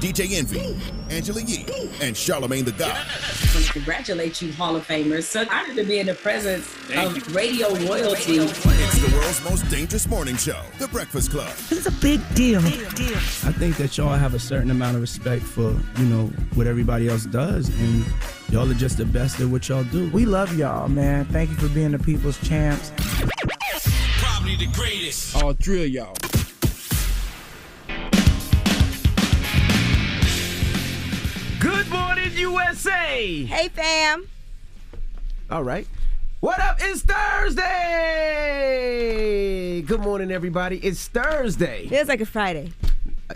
DJ Envy, Angela Yee, and Charlemagne the God. Congratulate you, Hall of Famers. So honored to be in the presence of radio royalty. It's the world's most dangerous morning show, The Breakfast Club. It's a big deal. I think that y'all have a certain amount of respect for, you know, what everybody else does. And y'all are just the best at what y'all do. We love y'all, man. Thank you for being the people's champs. Probably the greatest. All three of y'all. USA. Hey, fam. All right. What up? It's Thursday. Good morning, everybody. It's Thursday. Feels like a Friday.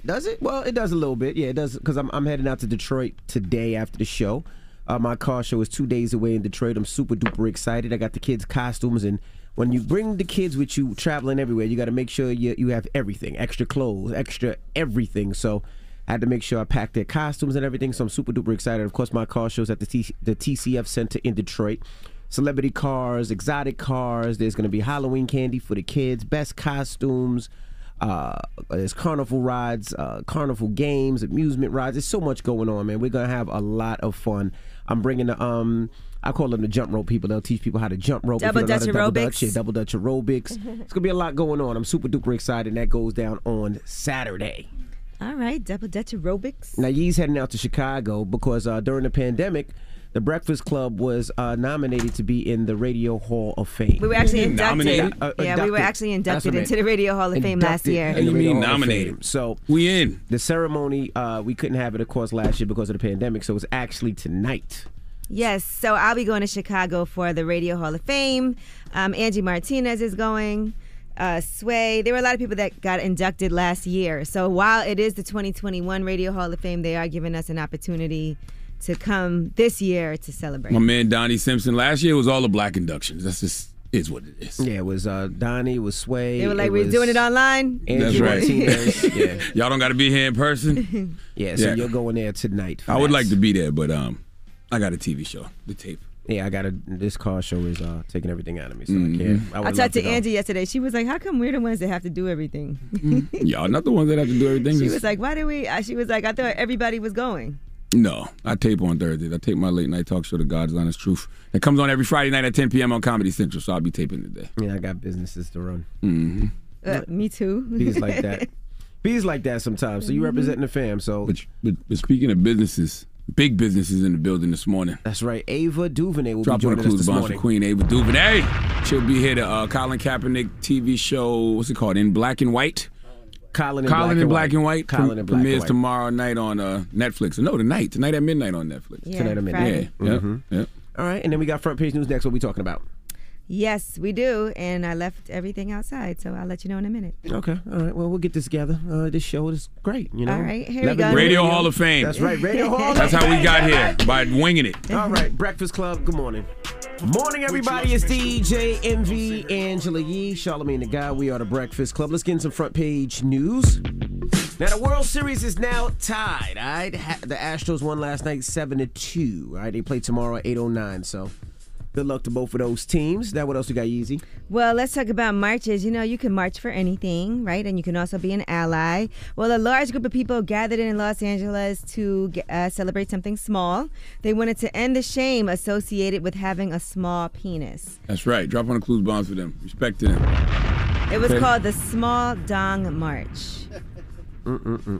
Does it? Well, it does a little bit. Yeah, it does. Because I'm, I'm heading out to Detroit today after the show. Uh, my car show is two days away in Detroit. I'm super duper excited. I got the kids' costumes, and when you bring the kids with you traveling everywhere, you got to make sure you you have everything, extra clothes, extra everything. So. I had to make sure I packed their costumes and everything, so I'm super duper excited. Of course, my car shows at the T- the TCF Center in Detroit. Celebrity cars, exotic cars. There's going to be Halloween candy for the kids, best costumes. Uh, there's carnival rides, uh, carnival games, amusement rides. There's so much going on, man. We're gonna have a lot of fun. I'm bringing the um, I call them the jump rope people. They'll teach people how to jump rope. Double you don't know Dutch double aerobics. Dutch, yeah, double Dutch aerobics. it's gonna be a lot going on. I'm super duper excited. And that goes down on Saturday. All right, double Dutch aerobics. Now, Yee's heading out to Chicago because uh, during the pandemic, the Breakfast Club was uh, nominated to be in the Radio Hall of Fame. We were actually inducted. Nominated? Uh, yeah, we were actually inducted into the Radio Hall of Fame last year. in What do the you Radio mean Hall nominated? So We in. the ceremony, uh, we couldn't have it, of course, last year because of the pandemic. So it's actually tonight. Yes, so I'll be going to Chicago for the Radio Hall of Fame. Um, Angie Martinez is going. Uh, Sway. There were a lot of people that got inducted last year. So while it is the 2021 Radio Hall of Fame, they are giving us an opportunity to come this year to celebrate. My man Donnie Simpson. Last year was all the black inductions. That's just is what it is. Yeah, it was uh, Donnie, it was Sway. They were like, we're doing it online. Angie That's right. Martinez. yeah, Y'all don't got to be here in person. yeah. So Yeah. you're going there tonight. for I would that. like to be there, but um, I got a TV show, the tape. Yeah, I got to This car show is uh, taking everything out of me, so I can't. I, I would love talked to go. Angie yesterday. She was like, "How come we're the ones that have to do everything?" Y'all not the ones that have to do everything. she was like, "Why do we?" uh, She was like, "I thought everybody was going." No, I tape on Thursdays. I tape my late night talk show, The God's Honest Truth. It comes on every Friday night at 10 p.m. on Comedy Central, so I'll be taping today. Yeah, I got businesses to run. Uh, me too. Bees like that. Bees like that sometimes. So you representing the fam. So But, but, but speaking of businesses, big businesses in the building this morning. that's right. Ava Duvernay will Drop be joining of us Clues this Bonds for morning. Queen Ava DuVernay. She'll be here to uh, Colin Kaepernick TV show. What's it called? In Black and White. Colin in Colin black in and Black white. and White. Colin Pre- in black and premieres white. tomorrow night on uh, Netflix. No, tonight. Tonight at midnight on Netflix. Yeah, Tonight at midnight. Friday. Yeah. Mhm. Yep. All right, and then we got front page news next. What we talking about? Yes, we do. And I left everything outside, so I'll let you know in a minute. Okay, all right. Well, we'll get this together. Uh, this show is great. You know. All right, here we go. Radio Hall of Fame. That's right, Radio Hall. Of Fame. That's how we got here by winging it. All right, Breakfast Club. Good morning. Morning, everybody. It's DJ Envy, Angela Yee, Charlemagne the God. We are the Breakfast Club. Let's get in some front page news. Now the World Series is now tied. All right, the Astros won last night seven to two. All right, they play tomorrow at eight oh nine. So, good luck to both of those teams. Now, what else we got, Yeezy? Well, let's talk about marches. You know, you can march for anything, right? And you can also be an ally. Well, a large group of people gathered in Los Angeles to uh, celebrate something small. They wanted to end the shame associated with having a small penis. That's right. Drop on the Clues Bombs for them. Respect to them. It was Okay. called the Small Dong March.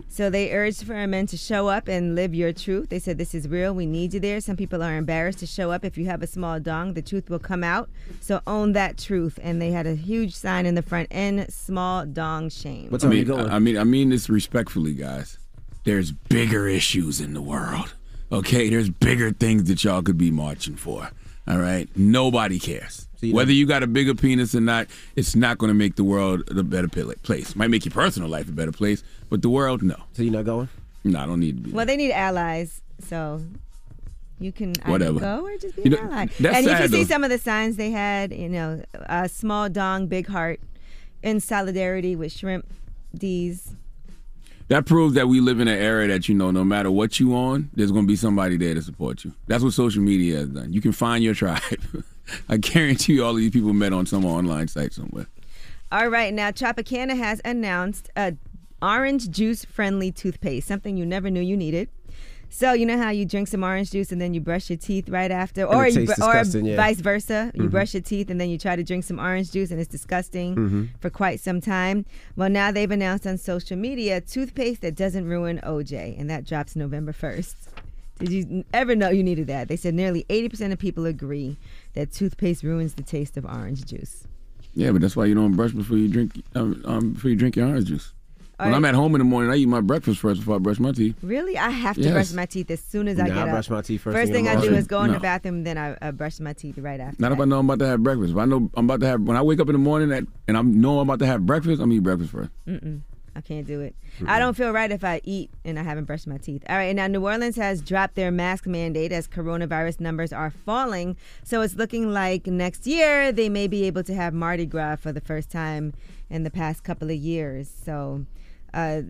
So they urged for men to show up and live your truth. They said this is real. We need you there. Some people are embarrassed to show up. If you have a small dong, the truth will come out. So own that truth. And they had a huge sign in the front end: small dong shame. What's I mean, going? I mean, I mean this respectfully, guys. There's bigger issues in the world. Okay, there's bigger things that y'all could be marching for. All right, nobody cares. You Whether you got a bigger penis or not, it's not going to make the world a better place. Might make your personal life a better place, but the world, no. so you're not going? No, I don't need to be. Well, they need allies. So you can either Whatever. go or just be You know, an ally. that's and if you sad, see some of the signs they had, you know, a small dong, big heart, in solidarity with shrimp D's. That proves that we live in an era that you know, no matter what you on, there's going to be somebody there to support you. That's what social media has done. You can find your tribe. I guarantee you, all of these people met on some online site somewhere. All right, now Tropicana has announced a orange juice friendly toothpaste, something you never knew you needed. So you know how you drink some orange juice and then you brush your teeth right after, or you, tastes or yeah. vice versa. You Mhm. brush your teeth and then you try to drink some orange juice and it's disgusting Mhm. for quite some time. Well, now they've announced on social media toothpaste that doesn't ruin OJ, and that drops November first. Did you ever know you needed that? They said nearly 80% of people agree that toothpaste ruins the taste of orange juice. Yeah, but that's why you don't brush before you drink um, um, before you drink your orange juice. All when right. I'm at home in the morning, I eat my breakfast first before I brush my teeth. Really, I have to yes. brush my teeth as soon as I get I up. brush my teeth first. First thing, thing I do is go no. in the bathroom, then I, I brush my teeth right after. Not that. if I know I'm about to have breakfast. If I know I'm about to have when I wake up in the morning at, and I know I'm about to have breakfast, I'm gonna eat breakfast 1st I can't do it. I don't feel right if I eat and I haven't brushed my teeth. All right, and now New Orleans has dropped their mask mandate as coronavirus numbers are falling. So it's looking like next year they may be able to have Mardi Gras for the first time in the past couple of years. So uh,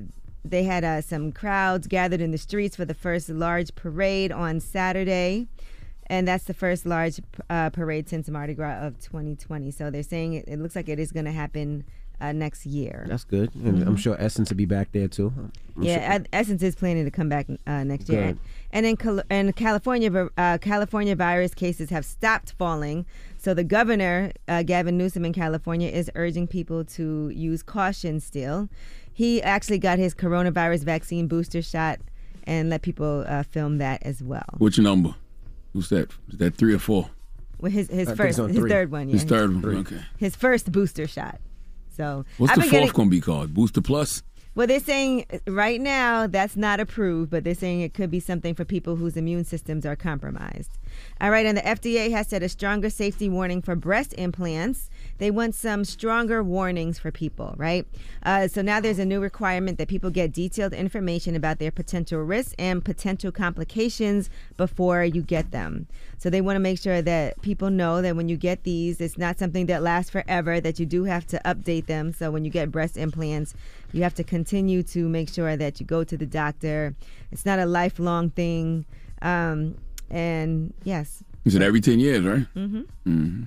they had uh, some crowds gathered in the streets for the first large parade on Saturday. And that's the first large uh, parade since Mardi Gras of 2020. So they're saying it, it looks like it is going to happen uh, next year. That's good. And I'm sure Essence will be back there too. I'm yeah, sure- Essence is planning to come back uh, next year. And in, Cal- in California, uh, California virus cases have stopped falling. So the governor, uh, Gavin Newsom in California, is urging people to use caution still. He actually got his coronavirus vaccine booster shot and let people uh, film that as well. Which your number? Who's that? Is that three or four? Well, his his I first, his three. third one, yeah. His third one. Okay. His first booster shot. So What's I've the fourth getting- gonna be called? Booster Plus. Well, they're saying uh, right now that's not approved, but they're saying it could be something for people whose immune systems are compromised. All right, and the FDA has set a stronger safety warning for breast implants. They want some stronger warnings for people, right? Uh, so now there's a new requirement that people get detailed information about their potential risks and potential complications before you get them. So they want to make sure that people know that when you get these, it's not something that lasts forever, that you do have to update them. So when you get breast implants, you have to continue to make sure that you go to the doctor. It's not a lifelong thing. Um, and yes. You said every ten years, right? Mm-hmm. Mm-hmm.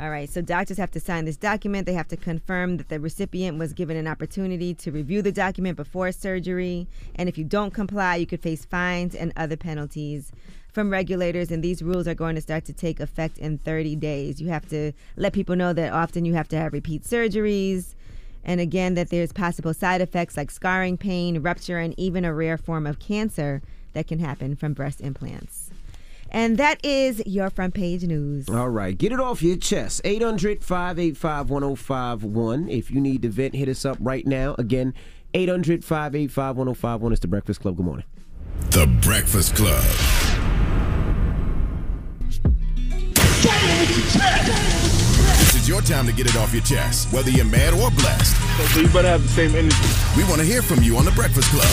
All right, so doctors have to sign this document. They have to confirm that the recipient was given an opportunity to review the document before surgery. And if you don't comply, you could face fines and other penalties from regulators. And these rules are going to start to take effect in 30 days. You have to let people know that often you have to have repeat surgeries. And again, that there's possible side effects like scarring, pain, rupture, and even a rare form of cancer that can happen from breast implants. And that is your front page news. All right, get it off your chest. 800 585 1051. If you need to vent, hit us up right now. Again, 800 585 1051. It's the Breakfast Club. Good morning. The Breakfast Club. This is your time to get it off your chest, whether you're mad or blessed. So you better have the same energy. We want to hear from you on The Breakfast Club.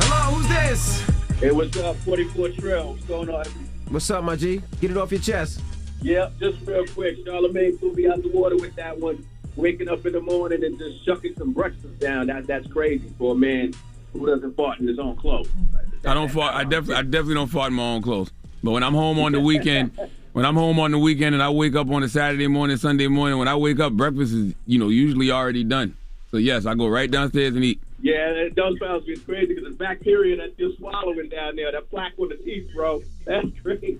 Hello, who's this? Hey, what's up, 44 Trail? What's going on? What's up, my G? Get it off your chest. Yeah, just real quick. Charlamagne threw me out the water with that one. Waking up in the morning and just shucking some breakfast down. That, that's crazy for a man who doesn't fart in his own clothes. I don't fart. I definitely, I definitely don't fart in my own clothes. But when I'm home on the weekend, when I'm home on the weekend and I wake up on a Saturday morning, Sunday morning, when I wake up, breakfast is, you know, usually already done. So yes, I go right downstairs and eat. Yeah, it does sound me crazy because it's bacteria that you're swallowing down there. That plaque on the teeth, bro. That's crazy.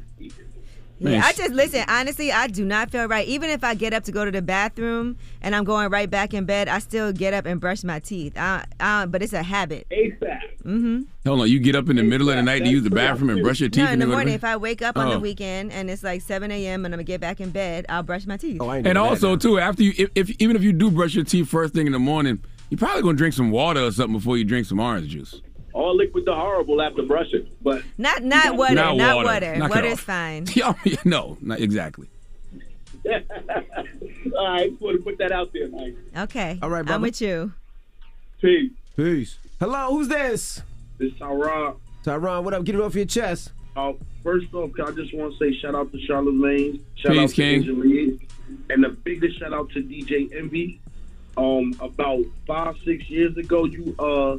Yeah, I just listen. Honestly, I do not feel right. Even if I get up to go to the bathroom and I'm going right back in bed, I still get up and brush my teeth. I, I, but it's a habit. ASAP. Mm-hmm. Hold on, you get up in the middle of the night to use the bathroom and brush your teeth. No, in the then go to morning, bed? if I wake up on the Oh. weekend and it's like 7 a.m. and I'm gonna get back in bed, I'll brush my teeth. Oh, And also too, after you, if, if even if you do brush your teeth first thing in the morning, you're probably gonna drink some water or something before you drink some orange juice. All liquids are horrible after brushing, but Not not water, not, Not water. water. Knock it Water's off. fine. Yeah, no, not exactly. all right, just want to put that out there, Mike. Okay. All right, I'm brother. with you. Peace. Peace. Hello, who's this? This is Tyron. Tyron, what up? Get it off your chest. Uh, first off, I just want to say shout out to Charlemagne, shout Peace, out to King. Angel Reed, and the biggest shout out to DJ Envy. Um, about five, six years ago, you uh,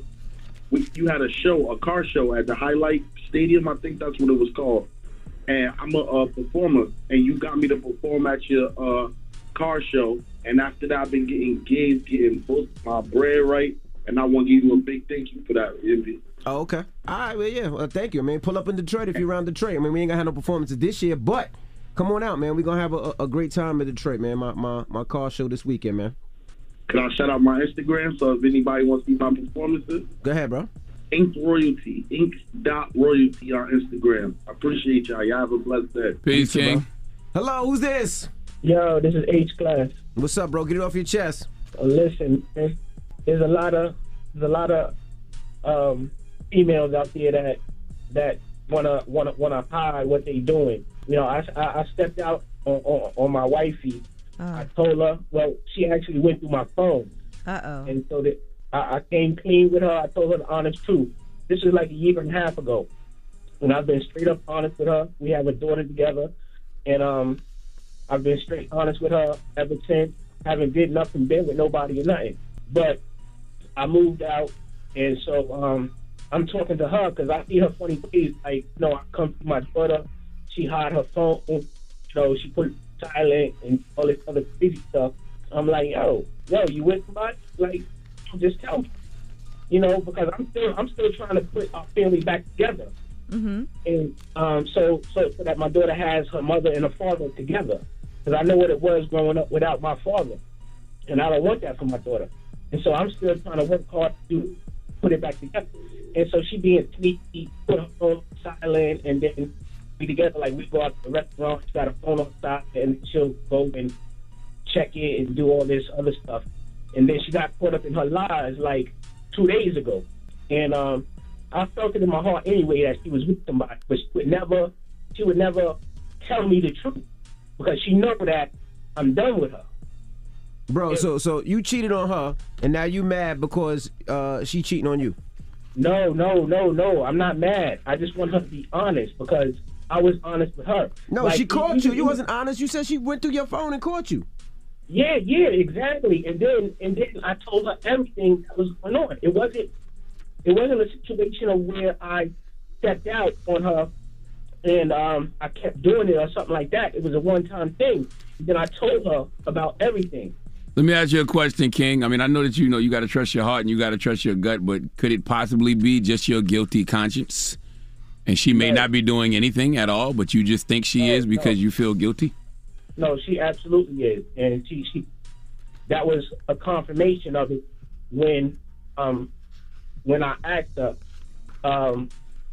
we, you had a show, a car show at the Highlight Stadium. I think that's what it was called. And I'm a, uh performer, and you got me to perform at your uh, car show. And after that, I've been getting gigs, getting booked, my bread right. and I want to give you a big thank you for that, Envy. Oh, okay. All right, well, yeah. Well, thank you, man. Pull up in Detroit if you're around Detroit. I mean, we ain't gonna have no performances this year, but come on out, man. We're gonna have a, a great time in Detroit, man. My, my my car show this weekend, man. Can I shout out my Instagram so if anybody wants to see my performances? Go ahead, bro. Ink Royalty, Ink dot Royalty on Instagram. I appreciate y'all. Y'all have a blessed day. Peace, King. Hello, who's this? Yo, this is H Class. What's up, bro? Get it off your chest. Oh, listen, man, there's a lot of there's a lot of um, females out there that that wanna wanna wanna hide what they doing. You know, I, I, I stepped out on, on, on my wifey. I told her. Well, she actually went through my phone. Uh oh. And so that I, I came clean with her. I told her the honest truth. This is like a year and a half ago, and I've been straight up honest with her. We have a daughter together, and um, I've been straight honest with her ever since. Haven't did nothing been with nobody or nothing. But I moved out, and so um, I'm talking to her because I see her funny ways. Like, you know, I come to my daughter, she hide her phone, you know, she put silent and all this other crazy stuff. I'm like, yo, yo, you with somebody? Like, just tell me. You know, because I'm still I'm still trying to put our family back together. Mm-hmm. And um, so, so so that my daughter has her mother and her father together. Because I know what it was growing up without my father, and I don't want that for my daughter. And so I'm still trying to work hard to put it back together. And so she being sneaky, put her phone silent, and then be together. Like we go out to the restaurant, she got a phone on side, and she'll go and check it and do all this other stuff. And then she got caught up in her lies like two days ago. And um, I felt it in my heart anyway that she was with somebody, but she would never, she would never tell me the truth because she know that I'm done with her. Bro, so so you cheated on her, and now you mad because uh, she cheating on you. No, no, no, no. I'm not mad. I just want her to be honest because I was honest with her. No, Like, she caught you. even- You wasn't honest. You said she went through your phone and caught you. Yeah, yeah, exactly. And then and then I told her everything that was going on. It wasn't it wasn't a situation of where I stepped out on her and um, I kept doing it or something like that. It was a one time thing. Then I told her about everything. Let me ask you a question, King. I mean, I know that you know you got to trust your heart and you got to trust your gut, but could it possibly be just your guilty conscience? And she may not be doing anything at all, but you just think she is because you feel guilty? No, she absolutely is, and she she that was a confirmation of it when um when I asked her um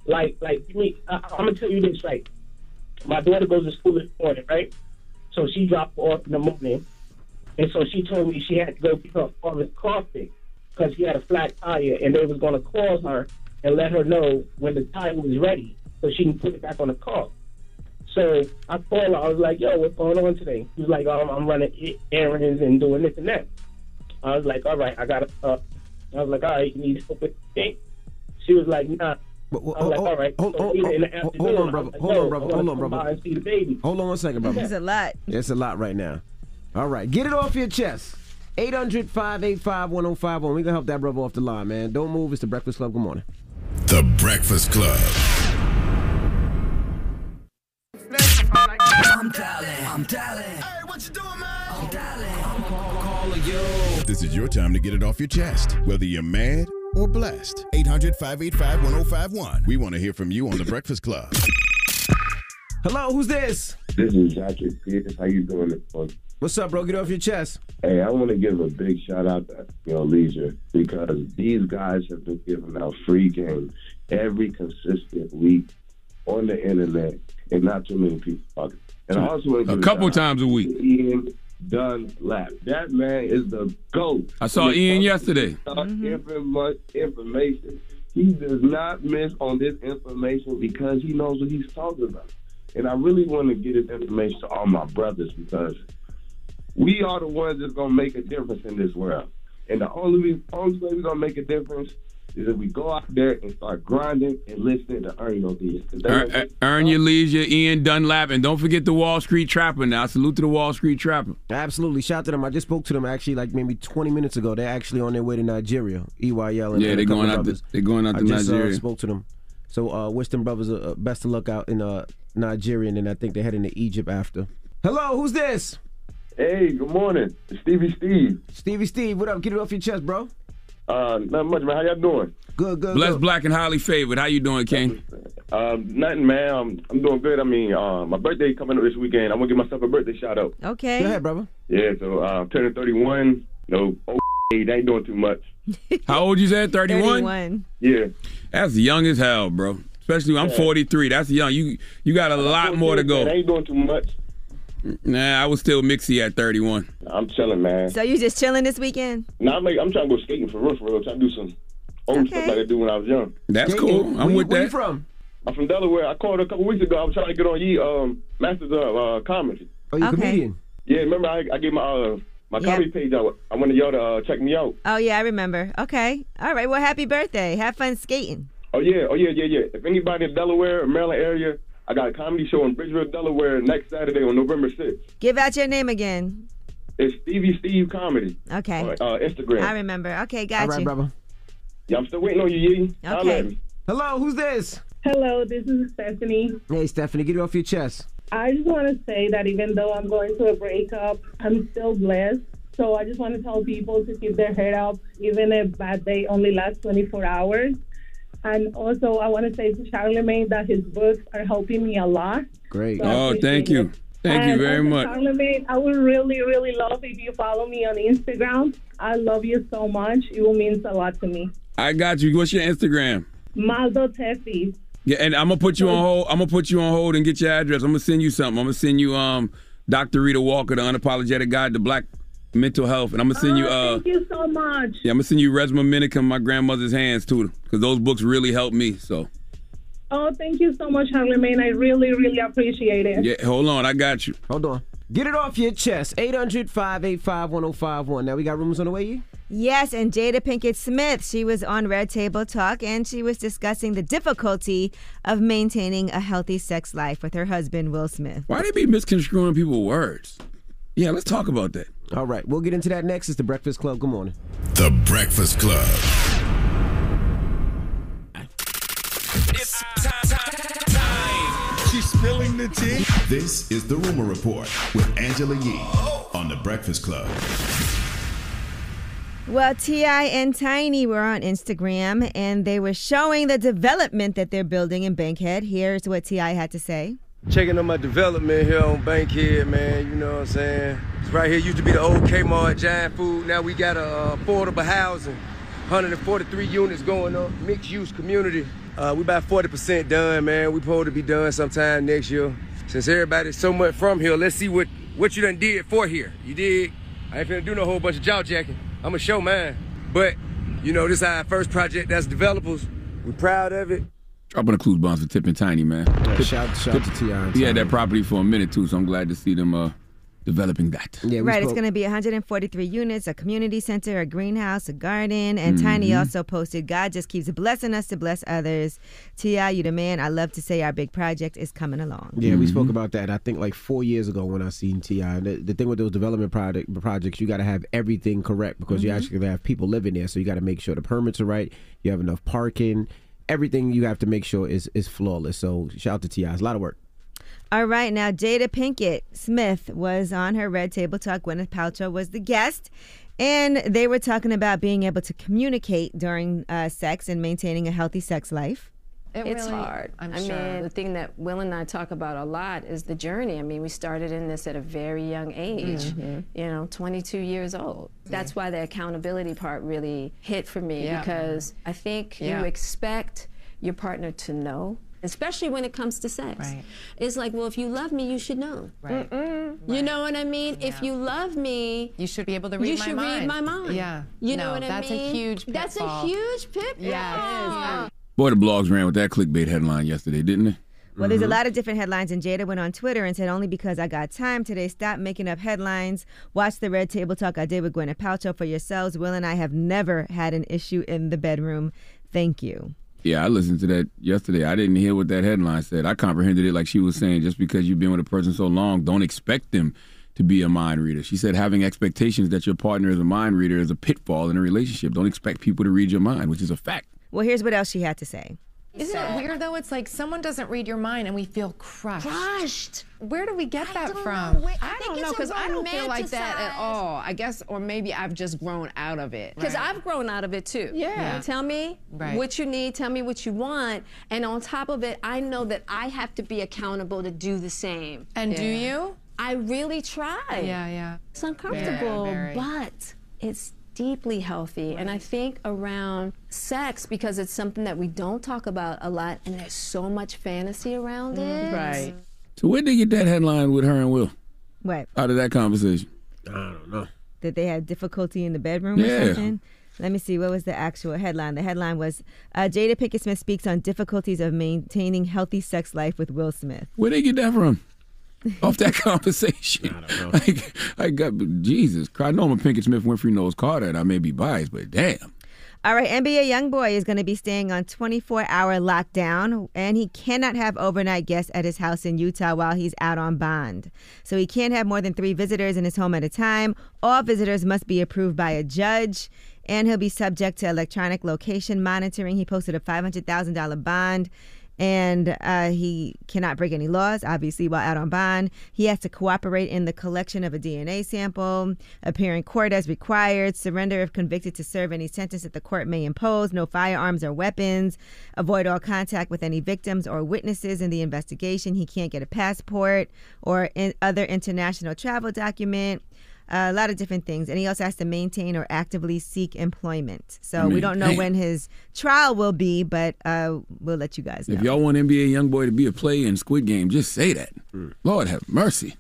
like like me I, I'm gonna tell you this right. My daughter goes to school this morning, right? So she dropped off in the morning, and so she told me she had to go pick her father's fixed because he had a flat tire, and they was gonna call her and let her know when the tire was ready so she can put it back on the car. So I called her. I was like, "Yo, what's going on today?" She was like, oh, "I'm running errands and doing this and that." I was like, "All right, I got to." Uh, I was like, "All right, you need help with thing?" She was like, "Nah." I was like, "All right." Hold, So hold, later in the hold, hold on, brother. like, Hold on, brother. Hold on, brother. and see the baby. Hold on one second, brother. It's a lot. It's a lot right now. All right, get it off your chest. 800 585 1051. We're going to help that brother off the line, man. Don't move. It's the Breakfast Club. Good morning. The Breakfast Club. I'm dialing. I'm dialing. Hey, what you doing, man? I'm dialing. I'm calling you. This is your time to get it off your chest, whether you're mad or blessed. 800 585 1051. We want to hear from you on The Breakfast Club. Hello, who's this? This is Jackie Pierce. How you doing this morning? What's up, bro? Get off your chest. Hey, I want to give a big shout out to Earn Your Leisure because these guys have been giving out free games every consistent week on the internet, and not too many people talking. And I also want to A couple shout out times a week. to Ian Dunlap. That man is the goat. I saw Ian comes to yesterday. Mm-hmm. informa- Information. He does not miss on this information because he knows what he's talking about. And I really want to get this information to all my brothers because we are the ones that's gonna make a difference in this world. And the only only way we're gonna make a difference is if we go out there and start grinding and listening to earn your deals. 'Cause Earn, gonna- earn your leisure, Ian Dunlap, and don't forget the Wall Street Trapper. Now, salute to the Wall Street Trapper. Absolutely. Shout to them. I just spoke to them actually like maybe 20 minutes ago. They're actually on their way to Nigeria. EYL and Yeah, and a they're going out to- they're going out I to just, Nigeria. Uh, spoke to them. So uh, wish them brothers uh, uh, best of luck out in uh, Nigeria, and then I think they're heading to Egypt after. Hello, who's this? Hey, good morning. It's Stevie Steve. Stevie Steve, what up? Get it off your chest, bro. Uh, not much, man. How y'all doing? Good, good. Blessed, black, and highly favored. How you doing, King? Um, nothing, man. I'm, I'm doing good. I mean, uh, my birthday coming up this weekend. I'm gonna give myself a birthday shout out. Okay. Go ahead, brother. Yeah, so uh, I'm turning 31. No, old age, I ain't doing too much. How old you said? 31? 31. Yeah. That's young as hell, bro. Especially when I'm Yeah. 43. That's young. You you got a lot more to I go. ain't doing too much. Nah, I was still mixy at 31. I'm chilling, man. So you just chilling this weekend? Now I'm, like, I'm trying to go skating for real, for real. Trying to do some old stuff like I did when I was young. That's cool. I'm with that. Where you from? I'm from Delaware. I called a couple weeks ago. I was trying to get on ye um, Masters of uh, Comedy. Oh, you Okay. comedian? Yeah, remember I, I gave my uh, my Yeah. comedy page out. I wanted y'all to uh, check me out. Oh yeah, I remember. Okay. All right. Well, happy birthday. Have fun skating. Oh yeah, oh yeah, yeah, yeah. If anybody in Delaware or Maryland area, I got a comedy show in Bridgeville, Delaware next Saturday on November 6th. Give out your name again. It's Stevie Steve Comedy. Okay. On, uh, Instagram. I remember. Okay, got All right, you. brother. Yeah, I'm still waiting on you, Yee. Okay. Hello, who's this? Hello, this is Stephanie. Hey, Stephanie, get it off your chest. I just want to say that even though I'm going through a breakup, I'm still blessed. So I just want to tell people to keep their head up, even if bad day only lasts 24 hours. And also, I want to say to Charlemagne that his books are helping me a lot. Great. So Oh, thank you. it. Thank you very much. Charlemagne, I would really, really love if you follow me on Instagram. I love you so much. It will mean a lot to me. I got you. What's your Instagram? Maldo Tefi. Yeah, and I'm gonna put you on hold. I'm gonna put you on hold and get your address. I'm gonna send you something. I'm gonna send you um Dr. Rheeda Walker, the unapologetic guide to black mental health, and I'm gonna send you uh Thank you so much. yeah, I'm gonna send you Resmaa Menakem, my grandmother's hands too, because those books really helped me. So Oh, thank you so much, Charlemagne. I really, really appreciate it. yeah, hold on, I got you. Hold on. Get it off your chest. 800 585 1051. Now we got rumors on the way, you? Yes, and Jada Pinkett Smith, she was on Red Table Talk and she was discussing the difficulty of maintaining a healthy sex life with her husband, Will Smith. Why they be misconstruing people's words? Yeah, let's talk about that. All right, we'll get into that next. It's the Breakfast Club. Good morning. The Breakfast Club. It's time, time, time. She's spilling the tea. This is the Rumor Report with Angela Yee on The Breakfast Club. Well, T.I. and Tiny were on Instagram and they were showing the development that they're building in Bankhead. Here's what T.I. had to say. Checking on my development here on Bankhead, man. You know what I'm saying? It's right here used to be the old Kmart Giant Food. Now we got a uh, affordable housing, 143 units going up, mixed use community. Uh, we about 40% done, man. We supposed to be done sometime next year. Since everybody's so much from here, let's see what what you done did for here. You did. I ain't finna do no whole bunch of jaw jacking. I'ma show mine. But you know, this our first project as developers. We proud of it. Dropping the clues bombs for Tip and Tiny, man. Tip- shout shout to T.I. and He had that property for a minute too, so I'm glad to see them uh developing that. Yeah, right, it's going to be 143 units, a community center, a greenhouse, a garden, and Tiny Mhm. also posted, God just keeps blessing us to bless others. T.I., you the man. I love to say our big project is coming along. Yeah, we spoke about that. I think like four years ago when I seen Ti. The, the thing with those development project projects, you got to have everything correct because you Mhm. actually gonna have people living there. So you got to make sure the permits are right. You have enough parking. Everything you have to make sure is is flawless. So shout out to Ti. It's a lot of work. All right, now Jada Pinkett Smith was on her Red Table Talk. Gwyneth Paltrow was the guest. And they were talking about being able to communicate during uh, sex and maintaining a healthy sex life. It it's really- hard. I'm I sure. mean, the thing that Will and I talk about a lot is the journey. I mean, we started in this at a very young age, Mhm. you know, 22 years old. That's why the accountability part really hit for me Yeah. because I think Yeah. you expect your partner to know. Especially when it comes to sex. Right. It's like, well, if you love me, you should know. Right. Mm-mm. You know what I mean? If you love me, You should be able to read my mom. you my should mind. read my mind. Yeah. You know what I that's mean? a huge That's a huge pitfall. Yeah, it is. Boy, the blogs ran with that clickbait headline yesterday, didn't they? Well, there's a Mhm. lot of different headlines, and Jada went on Twitter and said, Only because I got time today, stop making up headlines. Watch the Red Table Talk I did with Gwyneth Paltrow for yourselves. Will and I have never had an issue in the bedroom. Thank you. Yeah, I listened to that yesterday. I didn't hear what that headline said. I comprehended it like she was saying, just because you've been with a person so long, don't expect them to be a mind reader. She said having expectations that your partner is a mind reader is a pitfall in a relationship. Don't expect people to read your mind, which is a fact. Well, here's what else she had to say. Isn't it weird though? It's like someone doesn't read your mind and we feel crushed. Crushed. Where do we get that from? know. I don't know because I don't feel like that at all. I guess, or maybe I've just grown out of it. Because I've grown out of it too. Yeah. You tell me Right. what you need, tell me what you want. And on top of it, I know that I have to be accountable to do the same. And do you? I really try. Yeah, yeah. It's uncomfortable, Very, very. but it's deeply healthy. And I think around sex, because it's something that we don't talk about a lot, and there's so much fantasy around it. Right. So where did you get that headline with her and Will What? out of that conversation? I don't know. That they had difficulty in the bedroom or Yeah. something? Let me see. What was the actual headline? The headline was uh, Jada Pinkett Smith speaks on difficulties of maintaining healthy sex life with Will Smith. Where did they get that from? Off that conversation. I don't know. Like, I got Jesus Christ. I know I'm a Pinkett Smith Winfrey knows Carter, and I may be biased, but damn. All right, NBA YoungBoy is going to be staying on 24 hour lockdown, and he cannot have overnight guests at his house in Utah while he's out on bond. So he can't have more than three visitors in his home at a time. All visitors must be approved by a judge, and he'll be subject to electronic location monitoring. He posted a $500,000 bond. And uh, he cannot break any laws, obviously, while out on bond. He has to cooperate in the collection of a DNA sample, appear in court as required, surrender if convicted to serve any sentence that the court may impose, no firearms or weapons, avoid all contact with any victims or witnesses in the investigation. He can't get a passport or in other international travel document. A lot of different things. And he also has to maintain or actively seek employment. So I mean, we don't know damn. when his trial will be, but uh, we'll let you guys know. If y'all want NBA YoungBoy to be a player in Squid Game, just say that. Lord have mercy.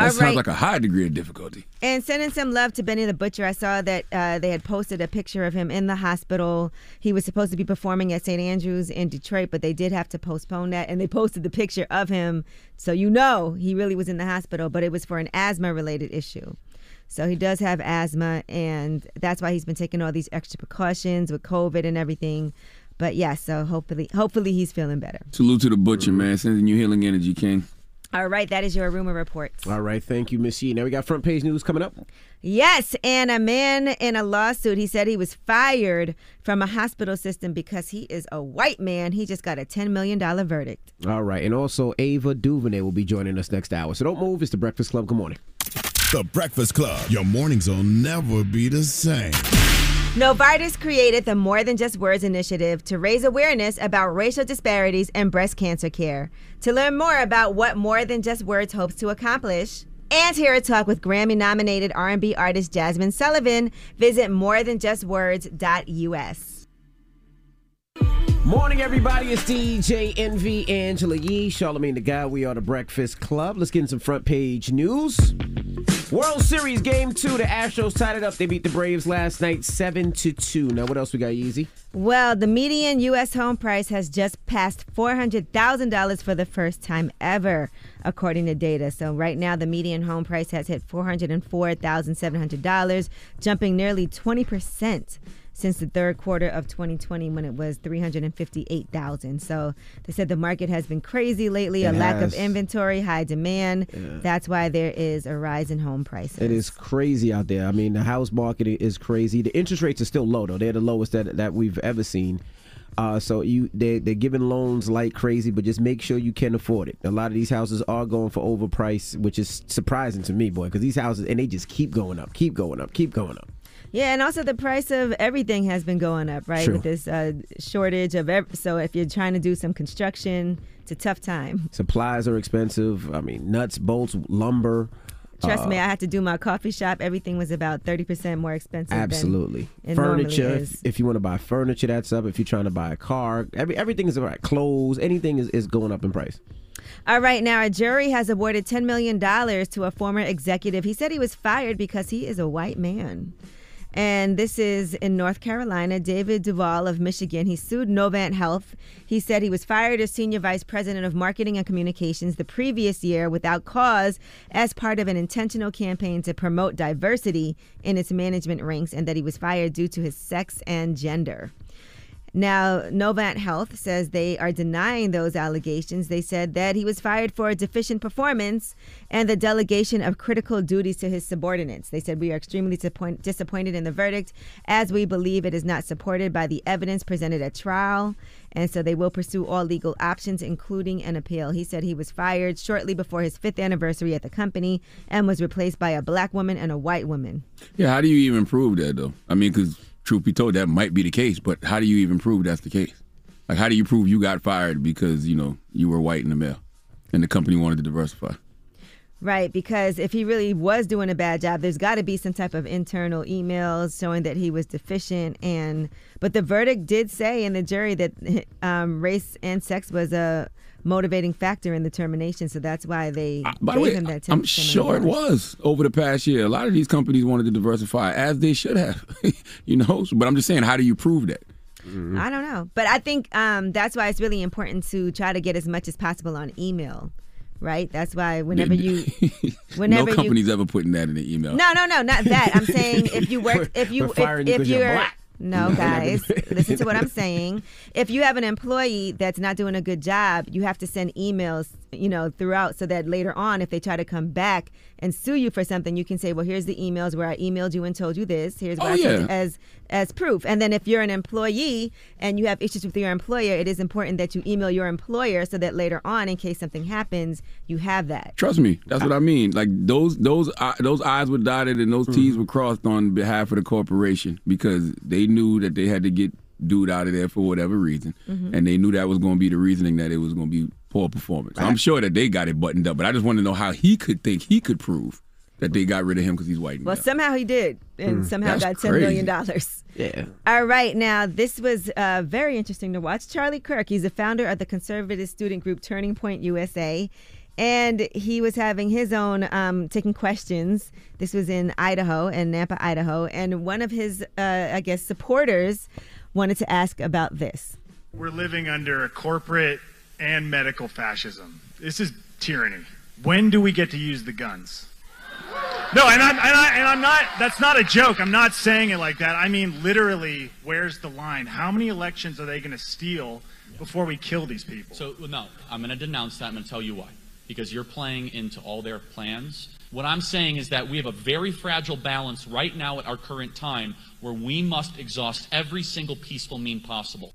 That All sounds right. like a high degree of difficulty. And sending some love to Benny the Butcher. I saw that uh, they had posted a picture of him in the hospital. He was supposed to be performing at St. Andrews in Detroit, but they did have to postpone that. And they posted the picture of him. So you know he really was in the hospital, but it was for an asthma related issue. So he does have asthma, and that's why he's been taking all these extra precautions with COVID and everything. But yeah, so hopefully, hopefully he's feeling better. Salute to the butcher, man. Sending you healing energy, King. All right, that is your rumor report. All right, thank you, Miss Yee. Now we got front page news coming up. Yes, and a man in a lawsuit, he said he was fired from a hospital system because he is a white man. He just got a $10 million verdict. All right, and also Ava DuVernay will be joining us next hour. So don't move. It's the Breakfast Club. Good morning. The Breakfast Club. Your mornings will never be the same. Novartis created the More Than Just Words initiative to raise awareness about racial disparities in breast cancer care. To learn more about what More Than Just Words hopes to accomplish, and hear a talk with Grammy-nominated R&B artist Jazmine Sullivan, visit morethanjustwords.us. Morning, everybody. It's DJ Envy Angela Yee, Charlemagne the God. We are the Breakfast Club. Let's get in some front page news. World Series Game Two. The Astros tied it up. They beat the Braves last night, seven to two. Now, what else we got, Yeezy? Well, the median U.S. home price has just passed $400,000 for the first time ever, according to data. So, right now, the median home price has hit $404,700, jumping nearly 20% since the third quarter of 2020 when it was 358,000. So, they said the market has been crazy lately, a It lack of inventory, high demand. Yeah. That's why there is a rise in home prices. It is crazy out there. I mean, the house market is crazy. The interest rates are still low, though. They're the lowest that, that we've ever seen. Uh, so you they they're giving loans like crazy, but just make sure you can afford it. A lot of these houses are going for overpriced, which is surprising to me, boy, because these houses and they just keep going up, keep going up, keep going up. Yeah, and also the price of everything has been going up, right? True. With this uh, shortage of ev- so if you're trying to do some construction, it's a tough time. Supplies are expensive. I mean, nuts, bolts, lumber. Trust uh, me, I had to do my coffee shop. Everything was about thirty percent more expensive. Absolutely. Furniture. If, if you want to buy furniture, that's up. If you're trying to buy a car, every everything is right. Clothes, anything is, is going up in price. All right, now a jury has awarded $10 million to a former executive. He said he was fired because he is a white man. And this is in North Carolina. David Duvall of Michigan. He sued Novant Health. He said he was fired as senior vice president of marketing and communications the previous year without cause as part of an intentional campaign to promote diversity in its management ranks, and that he was fired due to his sex and gender. Now, Novant Health says they are denying those allegations. They said that he was fired for deficient performance and the delegation of critical duties to his subordinates. They said, We are extremely disappoint- disappointed in the verdict as we believe it is not supported by the evidence presented at trial. And so they will pursue all legal options, including an appeal. He said he was fired shortly before his fifth anniversary at the company and was replaced by a black woman and a white woman. Yeah, how do you even prove that though? I mean, because truth be told, that might be the case, but how do you even prove that's the case? Like, how do you prove you got fired because you know you were white in the male, and the company wanted to diversify? Right, because if he really was doing a bad job, there's got to be some type of internal emails showing that he was deficient. And but the verdict did say in the jury that um, race and sex was a motivating factor in the termination. So that's why they Uh, gave way, him that. 10 I'm sure it was over the past year. A lot of these companies wanted to diversify, as they should have, you know. But I'm just saying, how do you prove that? I don't know, but I think um, that's why it's really important to try to get as much as possible on email. Right. That's why whenever you, whenever no you company's ever putting that in the email. No, no, no, not that. I'm saying if you work, if you, you if, if you're you're, black. no, guys, listen to what I'm saying. If you have an employee that's not doing a good job, you have to send emails, you know, throughout so that later on, if they try to come back and sue you for something, you can say, well, here's the emails where I emailed you and told you this. Here's what Oh, I sent yeah. as as proof. And then if you're an employee and you have issues with your employer, it is important that you email your employer so that later on, in case something happens, you have that. Trust me, that's what I mean. Like those those uh, those I's were dotted and those T's were crossed on behalf of the corporation because they knew that they had to get dude out of there for whatever reason, Mhm. and they knew that was going to be the reasoning that it was going to be poor performance. I'm sure that they got it buttoned up, but I just want to know how he could think he could prove that they got rid of him because he's white. Well, male. somehow he did, and Mm. somehow That's got ten million crazy. dollars. Yeah. All right, now this was uh, very interesting to watch. Charlie Kirk, he's the founder of the conservative student group Turning Point USA, and he was having his own um, taking questions. This was in Idaho, in Nampa, Idaho, and one of his, uh, I guess, supporters wanted to ask about this. We're living under a corporate and medical fascism. This is tyranny. When do we get to use the guns? No, and I'm, and, I, and I'm not, that's not a joke. I'm not saying it like that. I mean, literally, where's the line? How many elections are they going to steal before we kill these people? So, well, no, I'm going to denounce that. I'm going to tell you why. Because you're playing into all their plans. What I'm saying is that we have a very fragile balance right now at our current time where we must exhaust every single peaceful mean possible.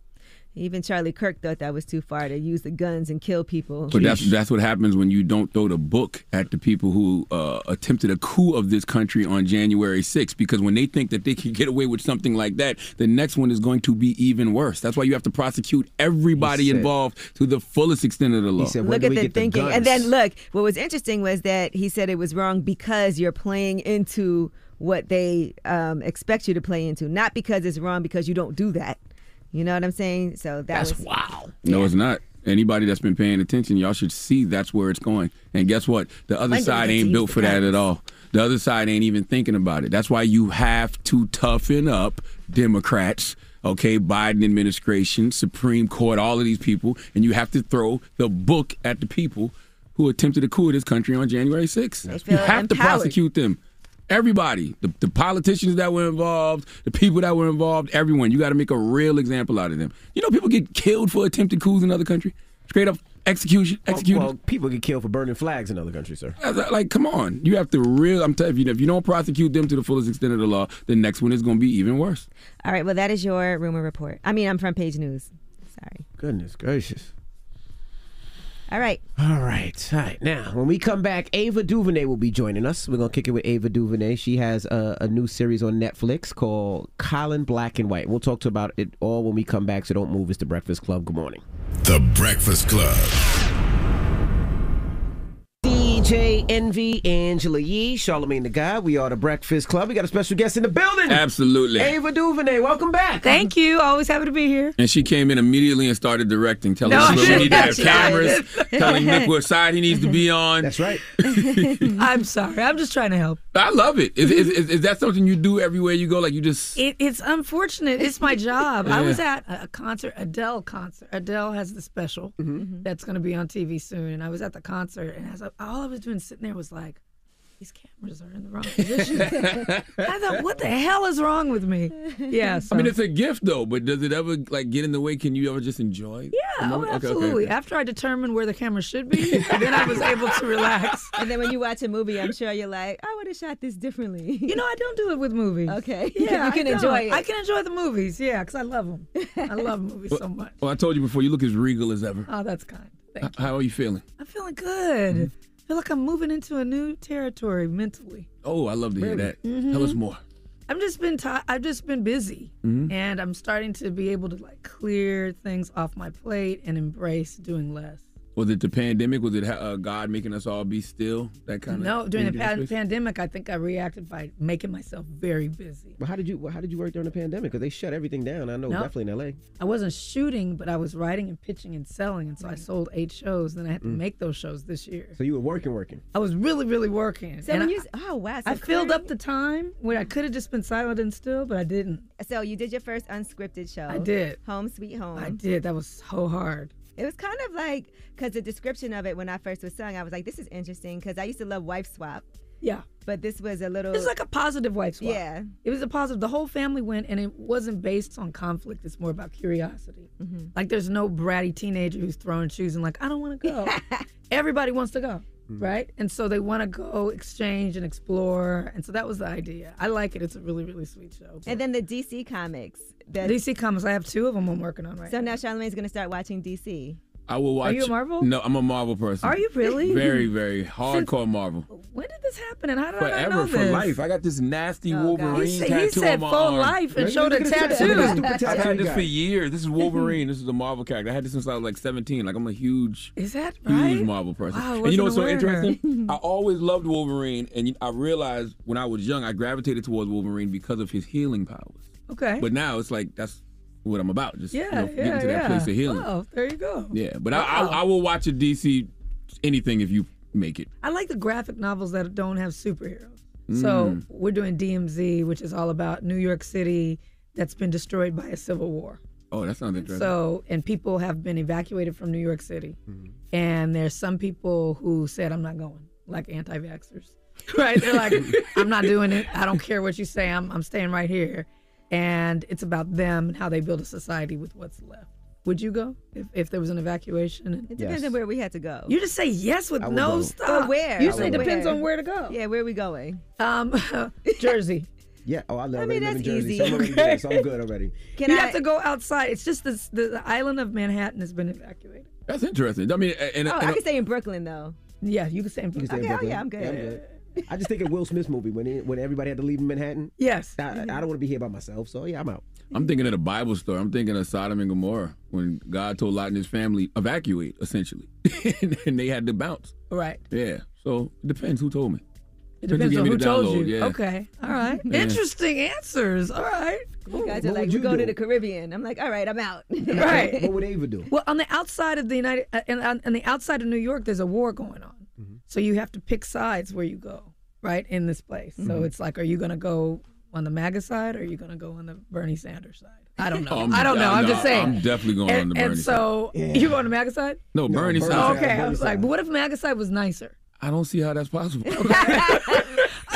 Even Charlie Kirk thought that was too far to use the guns and kill people. But that's that's what happens when you don't throw the book at the people who uh, attempted a coup of this country on January 6th. Because when they think that they can get away with something like that, the next one is going to be even worse. That's why you have to prosecute everybody said- involved to the fullest extent of the law. Said, look at the thinking. and then look, what was interesting was that he said it was wrong because you're playing into what they um, expect you to play into, not because it's wrong because you don't do that. You know what I'm saying? So that That's was wow. No, it's not. Anybody that's been paying attention, y'all should see that's where it's going. And guess what? The other When do we side ain't built for that at all. The other side ain't even thinking about it. That's why you have to toughen up Democrats, okay, Biden administration, Supreme Court, all of these people, and you have to throw the book at the people who attempted to coup this country on January 6th. You feel have to prosecute them. Everybody, the, the politicians that were involved, the people that were involved, everyone. You got to make a real example out of them. You know, people get killed for attempted coups in other countries. Straight up execution, executed. Well, people get killed for burning flags in other countries, sir. like, come on. You have to real. I'm telling you, if you don't prosecute them to the fullest extent of the law, the next one is going to be even worse. All right. Well, that is your rumor report. I mean, I'm front page news. Sorry. Goodness gracious. All right. All right. All right. Now, when we come back, Ava DuVernay will be joining us. We're going to kick it with Ava DuVernay. She has a, a new series on Netflix called Colin Black and White. We'll talk to about it all when we come back, so don't move. It's The Breakfast Club. Good morning. The Breakfast Club. DJ Envy, Angela Yee, Charlemagne the God. We are The Breakfast Club. We got a special guest in the building. Absolutely. Ava DuVernay, welcome back. Thank you. Always happy to be here. And she came in immediately and started directing, telling No, us I where we need to have cameras, telling Nick what side he needs to be on. That's right. I'm sorry. I'm just trying to help. I love it. Is, is, is, is that something you do everywhere you go? Like you just It, it's unfortunate. It's my job. I was at a concert, Adele concert. Adele has the special Mm-hmm. that's going to be on TV soon, and I was at the concert, and as I, all I was doing sitting there was like, these cameras are in the wrong position. I thought, what the hell is wrong with me? Yeah. So. I mean, it's a gift though, but does it ever like get in the way? Can you ever just enjoy? Yeah, oh, moment? Okay, okay, absolutely. After I determined where the camera should be, then I was able to relax. And then when you watch a movie, I'm sure you're like, I would have shot this differently. You know, I don't do it with movies. Okay. Yeah, you can I enjoy don't. it. I can enjoy the movies, yeah, because I love them. I love movies so much. Well, I told you before, you look as regal as ever. Oh, that's kind. H- How are you feeling? I'm feeling good. Mm-hmm. I feel like I'm moving into a new territory mentally. Oh, I love to hear that. Mhm. Tell us more. I've just been I've just been busy, Mhm. and I'm starting to be able to like clear things off my plate and embrace doing less. Was it the pandemic? Was it uh, God making us all be still? That kind of No, during the energy pan- pandemic, I think I reacted by making myself very busy. But how did you well, how did you work during the pandemic? Because they shut everything down. I know No. definitely in L.A. I wasn't shooting, but I was writing and pitching and selling, and so I sold eight shows. Then I had to Mm. make those shows this year. So you were working, working. I was really, really working. So and when I, oh wow, so I filled up the time where I could have just been silent and still, but I didn't. So you did your first unscripted show. I did. Home Sweet Home. I did. That was so hard. It was kind of like because the description of it when I first was selling, I was like, "This is interesting" because I used to love Wife Swap. Yeah. But this was a little. It's like a positive wife swap. Yeah. It was a positive. The whole family went, and it wasn't based on conflict. It's more about curiosity. Mm-hmm. Like there's no bratty teenager who's throwing shoes and like, I don't want to go. Everybody wants to go, Mm. right? And so they want to go exchange and explore. And so that was the idea. I like it. It's a really, really sweet show. And then the DC comics. The, DC Comics, I have two of them I'm working on right So now. now Charlamagne's gonna start watching DC. I will watch. Are you a Marvel? No, I'm a Marvel person. Are you really? Very, very hardcore Marvel. When did this happen and how did I not know Forever for life. I got this nasty Oh, Wolverine He said- tattoo he said on my arm. life and showed a tattoo. I've had this for years. This is Wolverine. this is a Marvel character. I had this since I was like 17. Like I'm a huge, Is that huge? Marvel person. Wow, I and you know what's so interesting? I always loved Wolverine, and I realized when I was young, I gravitated towards Wolverine because of his healing powers. Okay. But now it's like that's what I'm about. Just yeah, you know, yeah, getting to that yeah. place of healing. Oh, there you go. Yeah, but I, Wow. I I will watch a DC anything if you make it. I like the graphic novels that don't have superheroes. So Mm. we're doing DMZ, which is all about New York City that's been destroyed by a civil war. Oh, that sounds interesting. So, and people have been evacuated from New York City. Mm-hmm. And there's some people who said, I'm not going, like anti vaxxers. Right? They're like, I'm not doing it. I don't care what you say. I'm, I'm staying right here. And it's about them and how they build a society with what's left. Would you go if, if there was an evacuation? It depends on where we had to go. You just say yes with no go. stop. Or where? You I say depends where. on where to go. Yeah, where are we going? Um, Jersey. Yeah. Oh, I, love I mean, live in that's Jersey. easy. So I'm already there, so I'm good already. Can you I- have to go outside. It's just this, the, the island of Manhattan has been evacuated. That's interesting. I mean, and, Oh, and I can stay in Brooklyn though. Yeah, you can stay in You can stay in Okay, oh, Brooklyn. yeah, I'm good. I'm good. I just think of Will Smith's movie when he, when everybody had to leave in Manhattan. Yes. I, I don't want to be here by myself, so yeah, I'm out. I'm thinking of the Bible story. I'm thinking of Sodom and Gomorrah when God told Lot and his family evacuate essentially, and they had to bounce. Right. Yeah. So it depends who told me. It depends gave on who told download, you. Yeah. Okay. All right. Yeah. Interesting answers. All right. You guys Cool. are like, we go to the Caribbean. I'm like, all right, I'm out. Right. What would Ava do? Well, on the outside of the United, uh, and on, on the outside of New York, there's a war going on. So you have to pick sides where you go, right, in this place. So Mm-hmm. Mhm. it's like, are you going to go on the MAGA side or are you going to go on the Bernie Sanders side? I don't know. Oh, I'm- I don't know. I'm no, just saying. I'm definitely going and, on the Bernie and so side. you go on the MAGA side? No, Bernie Bernie side. side. okay. I Bernie was like, but what if MAGA side was nicer? I don't see how that's possible.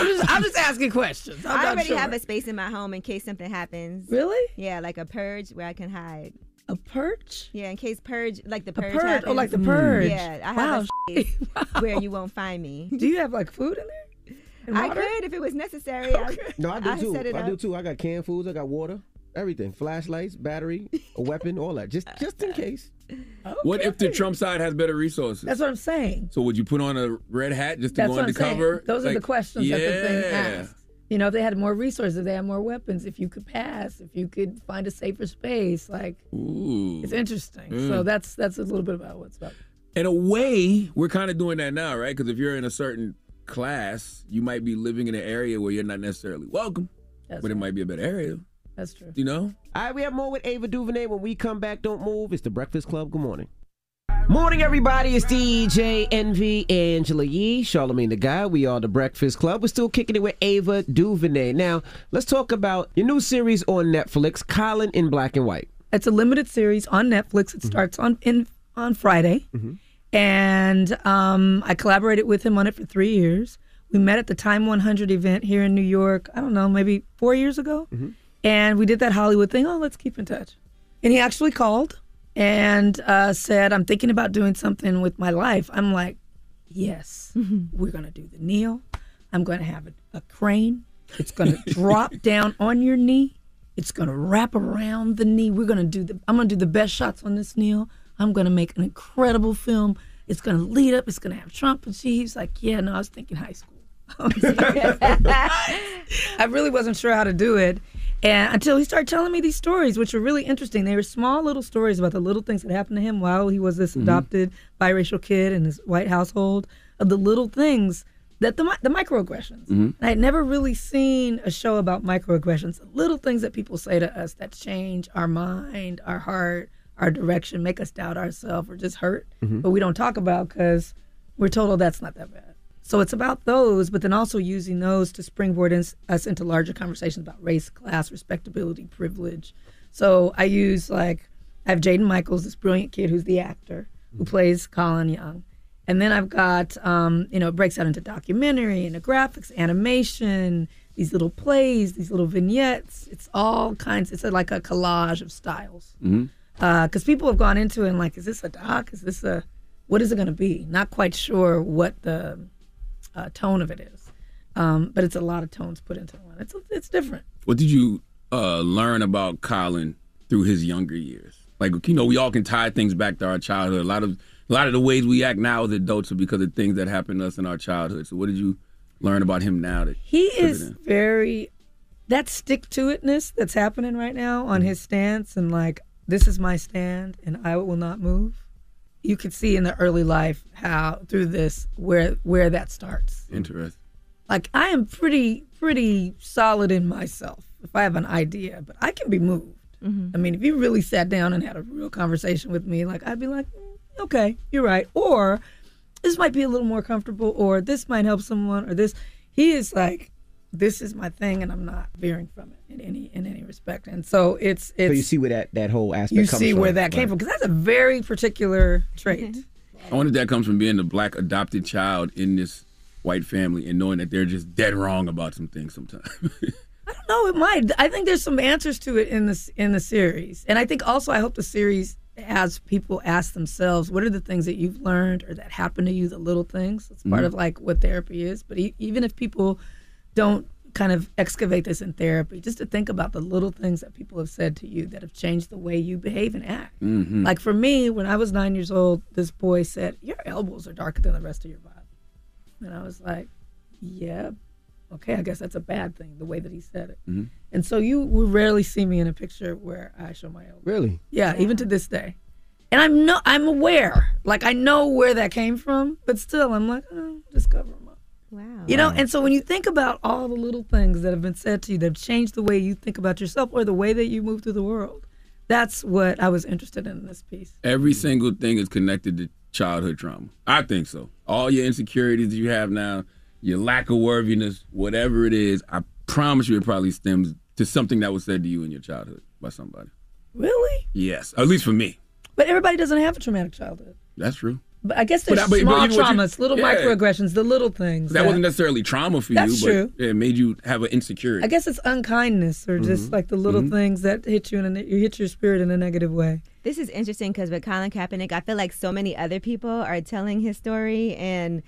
I'm just, I'm just asking questions. I'm I already sure. have a space in my home in case something happens. Really? Yeah, like a purge where I can hide. A purge? Yeah, in case purge, like the A purge. purge? Oh, like the purge. Yeah, I Wow, have a space where you won't find me. Do you have like food in there? And I water? could if it was necessary. I, No, I do I too. set it I do too. I got canned foods. I got water, everything, flashlights, battery, a weapon, all that, just just in case. What if the Trump side has better resources? That's what I'm saying. so would you put on a red hat just to That's go what I'm saying. undercover? Those are the questions yeah. that the thing asks. You know, if they had more resources, if they had more weapons, if you could pass, if you could find a safer space, like Ooh. it's interesting. Mm. So that's that's a little bit about what's up. In a way, we're kind of doing that now, right? Because if you're in a certain class, you might be living in an area where you're not necessarily welcome, That's but it might be a better area. That's true. You know? All right, we have more with Ava DuVernay. When we come back, don't move. It's the Breakfast Club. Good morning. Morning, everybody. It's DJ Envy, Angela Yee, Charlemagne the God. We are the Breakfast Club. We're still kicking it with Ava DuVernay. Now, let's talk about your new series on Netflix, Colin in Black and White. It's a limited series on Netflix. It mm-hmm. starts on in on Friday, mm-hmm. and um, I collaborated with him on it for three years. We met at the Time 100 event here in New York. I don't know, maybe four years ago, mm-hmm. and we did that Hollywood thing. Oh, let's keep in touch. And he actually called and uh, said, "I'm thinking about doing something with my life." I'm like, "Yes, we're gonna do the kneel. I'm gonna have a, a crane. It's gonna drop down on your knee. It's gonna wrap around the knee. We're gonna do the. I'm gonna do the best shots on this kneel. I'm gonna make an incredible film. It's gonna lead up. It's gonna have Trump and she. He's like, "Yeah, no, I was thinking high school." I really wasn't sure how to do it. And until he started telling me these stories, which were really interesting. They were small little stories about the little things that happened to him while he was this Mhm. adopted biracial kid in his white household, of the little things that the, the microaggressions. Mhm. I had never really seen a show about microaggressions, little things that people say to us that change our mind, our heart, our direction, make us doubt ourselves or just hurt, Mhm. but we don't talk about because we're told, oh, that's not that bad. So it's about those, but then also using those to springboard in, us into larger conversations about race, class, respectability, privilege. So I use like I have Jaden Michaels, this brilliant kid who's the actor who plays Colin Young, and then I've got um, you know it breaks out into documentary, into graphics, animation, these little plays, these little vignettes. It's all kinds. It's a, like a collage of styles Mm-hmm. because people have gone into it and like, is this a doc? Is this a what is it going to be? Not quite sure what the uh, tone of it is, um, but it's a lot of tones put into one. It's it's different. What did you uh, learn about Colin through his younger years? Like you know, we all can tie things back to our childhood. A lot of a lot of the ways we act now as adults are because of things that happened to us in our childhood. So, what did you learn about him now? That He is very that stick to itness that's happening right now on his stance and like this is my stand and I will not move. You could see in the early life how through this where where that starts. interesting. Like I am pretty pretty solid in myself if I have an idea, but I can be moved. I mean, if you really sat down and had a real conversation with me, like I'd be like, "Mm, okay, you're right, or this might be a little more comfortable, or this might help someone, or this. He is like, this is my thing, and I'm not veering from it in any in any respect. And so it's it's so you see where that, that whole aspect you comes see from. where that came Right. from because that's a very particular trait. I wonder if that comes from being the black adopted child in this white family and knowing that they're just dead wrong about some things sometimes. I don't know. it might. I think there's some answers to it in this in the series, and I think also I hope the series has people ask themselves, what are the things that you've learned or that happened to you, the little things. It's part Mhm. of like what therapy is. But e- even if people don't kind of excavate this in therapy, just to think about the little things that people have said to you that have changed the way you behave and act. Mhm. Like for me, when I was nine years old, this boy said, "Your elbows are darker than the rest of your body," and I was like, "Yeah, okay, I guess that's a bad thing." The way that he said it. Mhm. And so you will rarely see me in a picture where I show my elbow. Really? Yeah, even to this day. And I'm no, I'm aware, like I know where that came from, but still, I'm like, oh, just cover them up. Wow. You know, and so when you think about all the little things that have been said to you that have changed the way you think about yourself or the way that you move through the world, that's what I was interested in in this piece. Every single thing is connected to childhood trauma. I think so. All your insecurities you have now, your lack of worthiness, whatever it is, I promise you it probably stems to something that was said to you in your childhood by somebody. Really? Yes, at least for me. But everybody doesn't have a traumatic childhood. That's true. But I guess But there's but- but small even what you- traumas, little yeah. microaggressions, the little things. That wasn't necessarily trauma for That's you, true. but it made you have an insecurity. I guess it's unkindness or just Mhm. like the little Mhm. things that hit you in a, you hit your spirit in a negative way. This is interesting because with Colin Kaepernick, I feel like so many other people are telling his story and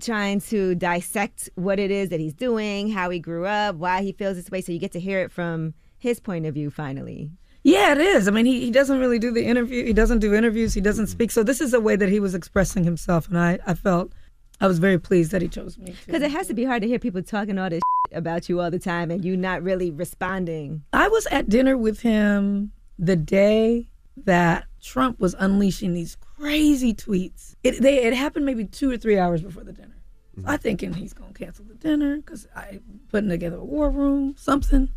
trying to dissect what it is that he's doing, how he grew up, why he feels this way. So you get to hear it from his point of view finally. Yeah, it is. I mean, he, he doesn't really do the interview. He doesn't do interviews. He doesn't mm-hmm. speak. So this is a way that he was expressing himself, and I, I felt I was very pleased that he chose me. Because it has to be hard to hear people talking all this about you all the time and you not really responding. I was at dinner with him the day that Trump was unleashing these crazy tweets. It they it happened maybe two or three hours before the dinner. So I mm-hmm. thinking he's gonna cancel the dinner because I putting together a war room, something,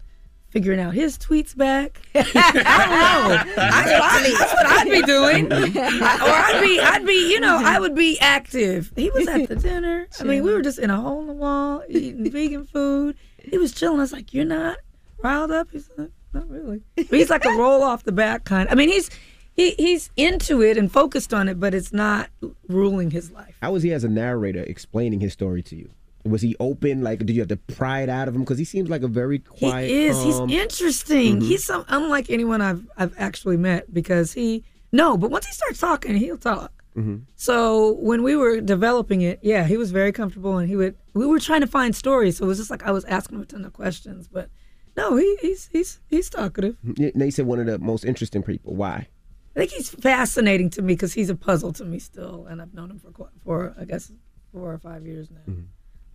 figuring out his tweets back. I don't know. I, I, that's what I'd be doing, I- or I'd be I'd be you know I would be active. He was at the dinner. I mean, we were just in a hole in the wall eating vegan food. He was chilling. I was like, "You're not riled up?" He's like, "Not really." But he's like a roll off the back kind. I mean, he's he he's into it and focused on it, but it's not ruling his life. How was he as a narrator explaining his story to you? Was he open? Like, did you have to pry it out of him? Because he seems like a very quiet. He is. calm- He's interesting. Mhm. He's some unlike anyone I've I've actually met because he no, but once he starts talking, he'll talk. Mhm. So when we were developing it, yeah, he was very comfortable, and he would. We were trying to find stories, so it was just like I was asking him a ton of questions, but no, he, he's he's he's talkative. Now you said one of the most interesting people. Why? I think he's fascinating to me because he's a puzzle to me still, and I've known him for for I guess four or five years now.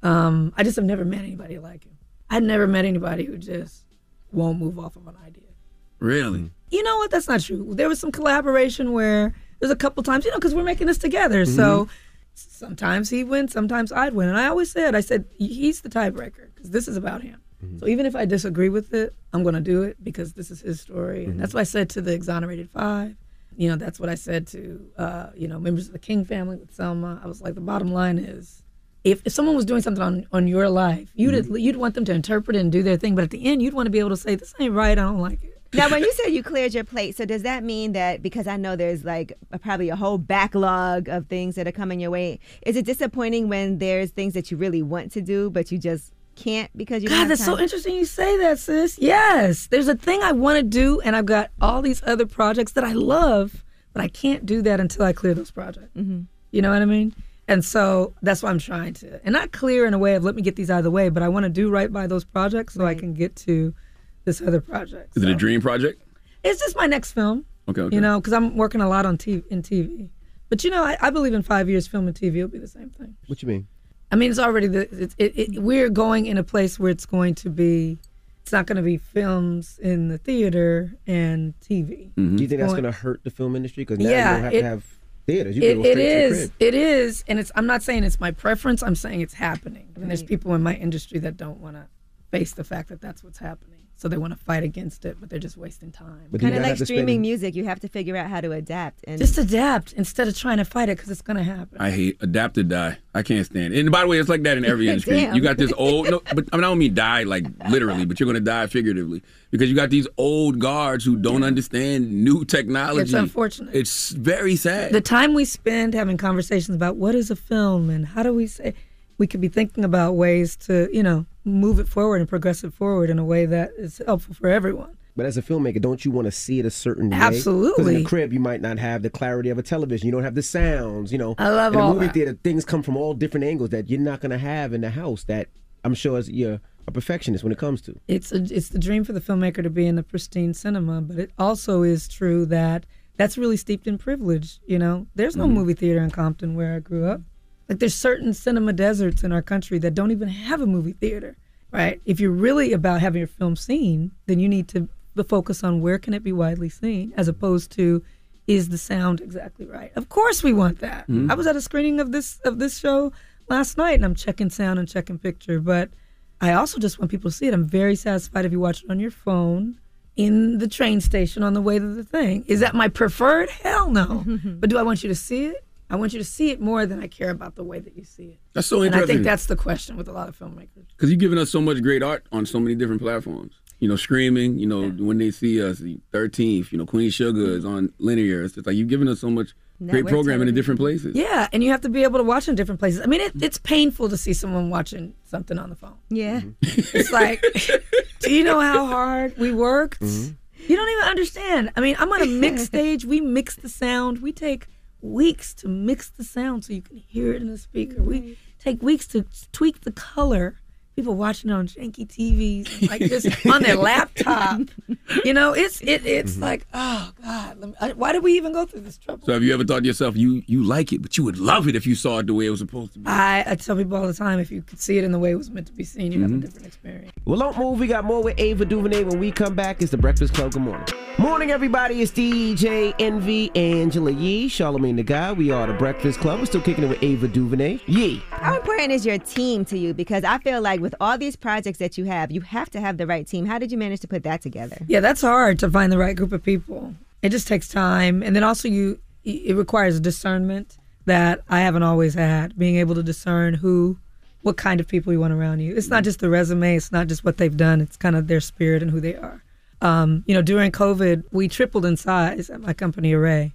Um, I just have never met anybody like him. I'd never met anybody who just won't move off of an idea. Really? You know what? That's not true. There was some collaboration where there's a couple times, you know, because we're making this together. So sometimes he wins, sometimes I'd win. And I always said, I said, he's the tiebreaker because this is about him. So even if I disagree with it, I'm going to do it because this is his story. And that's what I said to the Exonerated Five. You know, that's what I said to, uh, you know, members of the King family with Selma. I was like, the bottom line is, if, if someone was doing something on, on your life, you'd you'd want them to interpret it and do their thing, but at the end, you'd want to be able to say, "This ain't right. I don't like it." Now, when you said you cleared your plate, so does that mean that because I know there's like a, probably a whole backlog of things that are coming your way, is it disappointing when there's things that you really want to do but you just can't because you God, that's so interesting you say that, sis. Yes, there's a thing I want to do, and I've got all these other projects that I love, but I can't do that until I clear those projects. Mm-hmm. You know what I mean? And so that's why I'm trying to, and not clear in a way of let me get these out of the way, but I want to do right by those projects so I can get to this other project. Is it a dream project? It's just my next film. Okay, okay. You know, because I'm working a lot on TV in TV. But you know, I, I believe in five years, film and TV will be the same thing. What you mean? I mean, it's already the it's, it, it, we're going in a place where it's going to be. It's not going to be films in the theater and TV. Mm-hmm. Do you think that's Going- going to hurt the film industry? Because now Yeah, you don't have it- to have theaters. You It, can go it straight to the is. crib. It is, and it's. I'm not saying it's my preference. I'm saying it's happening. And there's people in my industry that don't want to face the fact that that's what's happening. So they want to fight against it, but they're just wasting time. But Kind of like streaming spend- music, you have to figure out how to adapt and Just adapt instead of trying to fight it because it's going to happen. I hate adapt or die. I can't stand it. And by the way, it's like that in every industry. You got this old, no, but I, mean, I don't mean die like literally, but you're going to die figuratively because you got these old guards who don't understand new technology. It's unfortunate. It's very sad. The time we spend having conversations about what is a film and how do we say, we could be thinking about ways to, you know, move it forward and progress it forward in a way that is helpful for everyone. But as a filmmaker, don't you want to see it a certain way? Absolutely. Because in the crib, you might not have the clarity of a television. You don't have the sounds. You know, I love in a movie that. theater, things come from all different angles that you're not going to have in the house. That I'm sure as you're a perfectionist when it comes to. It's a, it's the dream for the filmmaker to be in a pristine cinema, but it also is true that that's really steeped in privilege. You know, there's no Mm-hmm. movie theater in Compton where I grew up. Like there's certain cinema deserts in our country that don't even have a movie theater, right? If you're really about having your film seen, then you need to focus on where can it be widely seen, as opposed to is the sound exactly right. Of course, we want that. Mm-hmm. Mhm. I was at a screening of this of this show last night, and I'm checking sound and checking picture, but I also just want people to see it. I'm very satisfied if you watch it on your phone in the train station on the way to the thing. Is that my preferred? Hell no. but do I want you to see it? I want you to see it more than I care about the way that you see it. That's so And I think that's the question with a lot of filmmakers. Because you've given us so much great art on so many different platforms. You know, streaming, you know, when they see us, 13th, you know, Queen Sugar is on linear. It's just like you've given us so much great programming in different places. Yeah, and you have to be able to watch in different places. I mean, it, it's painful to see someone watching something on the phone. Yeah. Mm-hmm. It's like, do you know how hard we worked? Mm-hmm. You don't even understand. I mean, I'm on a mix stage. We mix the sound. We take weeks to mix the sound so you can hear it in the speaker. We mm-hmm. take weeks to tweak the color. People watching on janky TVs, like just on their laptop. You know, it's it, it's mm-hmm. like, oh God, let me, I, why did we even go through this trouble? So have you ever thought to yourself, you you like it, but you would love it if you saw it the way it was supposed to be? I, I tell people all the time, if you could see it in the way it was meant to be seen, you have a mm-hmm. different experience. Well, don't move. We got more with Ava DuVernay when we come back. It's the Breakfast Club. Good morning. Morning, everybody. It's DJ Envy, Angela Yee, Charlemagne the God. We are the Breakfast Club. We're still kicking it with Ava DuVernay. Yee. How important is your team to you? Because I feel like with all these projects that you have, you have to have the right team. How did you manage to put that together? Yeah, that's hard to find the right group of people. It just takes time, and then also you it requires discernment that I haven't always had. Being able to discern who, what kind of people you want around you. It's not just the resume. It's not just what they've done. It's kind of their spirit and who they are. Um, you know, during COVID, we tripled in size at my company Array,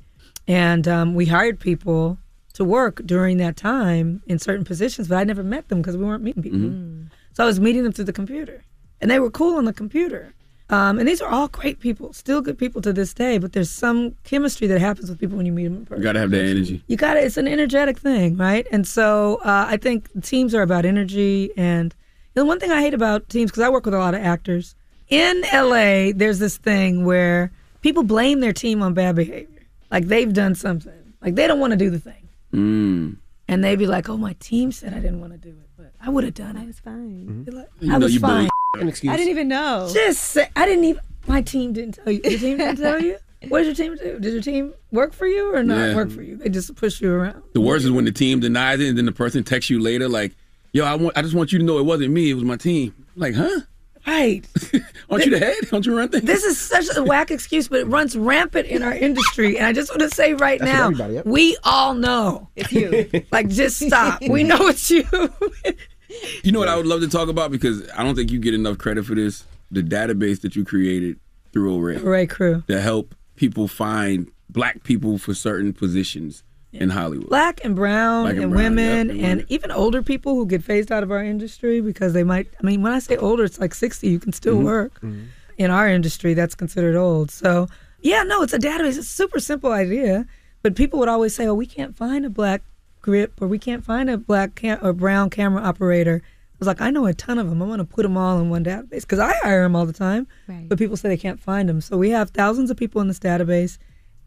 and um, we hired people to work during that time in certain positions, but I never met them because we weren't meeting people. Mm-hmm. So I was meeting them through the computer, and they were cool on the computer. Um, and these are all great people, still good people to this day. But there's some chemistry that happens with people when you meet them in person. You gotta have that energy. You got to It's an energetic thing, right? And so uh, I think teams are about energy. And the one thing I hate about teams, because I work with a lot of actors in LA, there's this thing where people blame their team on bad behavior, like they've done something, like they don't want to do the thing, Mm. and they be like, "Oh, my team said I didn't want to do it, I would have done it. I was fine. Mm-hmm. You I was you fine. An excuse. I didn't even know. Just say, I didn't even. My team didn't tell you. Your team didn't tell you. What did your team do? Did your team work for you or not Yeah. work for you? They just push you around. The worst is when the team denies it and then the person texts you later like, "Yo, I want, I just want you to know it wasn't me. It was my team." Like, huh? Right. Aren't you the head? Don't you run things? This is such a whack excuse, but it runs rampant in our industry. And I just want to say right That's now, with everybody, yep. we all know it's you. like, just stop. We know it's you. You know what I would love to talk about because I don't think you get enough credit for this. The database that you created through Array Array Crew to help people find black people for certain positions in Hollywood. Black and brown Black and and, brown, women yep, and and women. even older people who get phased out of our industry because they might. I mean, when I say older, it's like 60. You can still Mhm. work. In our industry, that's considered old. So, yeah, no, it's a database. It's a super simple idea. But people would always say, oh, we can't find a black grip or we can't find a black cam- or brown camera operator. I was like, I know a ton of them. I want to put them all in one database because I hire them all the time. Right. But people say they can't find them. So we have thousands of people in this database.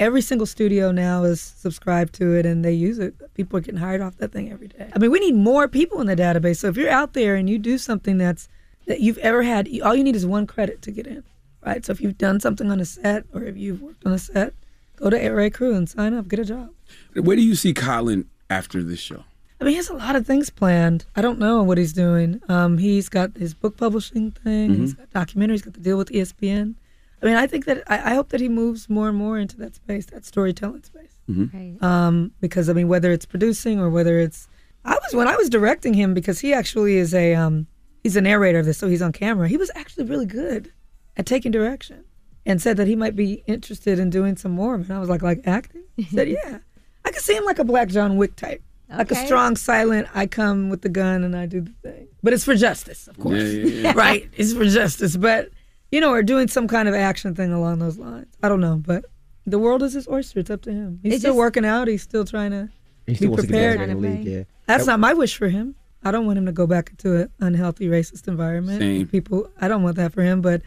Every single studio now is subscribed to it and they use it. People are getting hired off that thing every day. I mean, we need more people in the database. So if you're out there and you do something that's that you've ever had, all you need is one credit to get in, right? So if you've done something on a set or if you've worked on a set, go to Array Crew and sign up, get a job. Where do you see Colin after this show? I mean, he has a lot of things planned. I don't know what he's doing. Um, he's got his book publishing thing. He's got documentaries. He's got the deal with ESPN. I mean, I think that I, I hope that he moves more and more into that space, that storytelling space. Right. Um, because I mean, whether it's producing or whether it's, I was when I was directing him because he actually is a um, he's a narrator of this, so he's on camera. He was actually really good at taking direction, and said that he might be interested in doing some more. And I was like, like acting? He said, yeah. I could see him like a Black John Wick type, like a strong, silent. I come with the gun and I do the thing, but it's for justice, of course. Yeah, yeah, yeah. right? It's for justice, but you know, or doing some kind of action thing along those lines. I don't know, but the world is his oyster. It's up to him. He's It still just- working out. He's still trying to He still be wants to get prepared. back in the league. Yeah. That's not my wish for him. I don't want him to go back into an unhealthy, racist environment. Same. People, I don't want that for him. But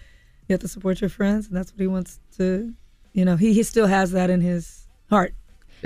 you have to support your friends, and that's what he wants to. You know, he, he still has that in his heart.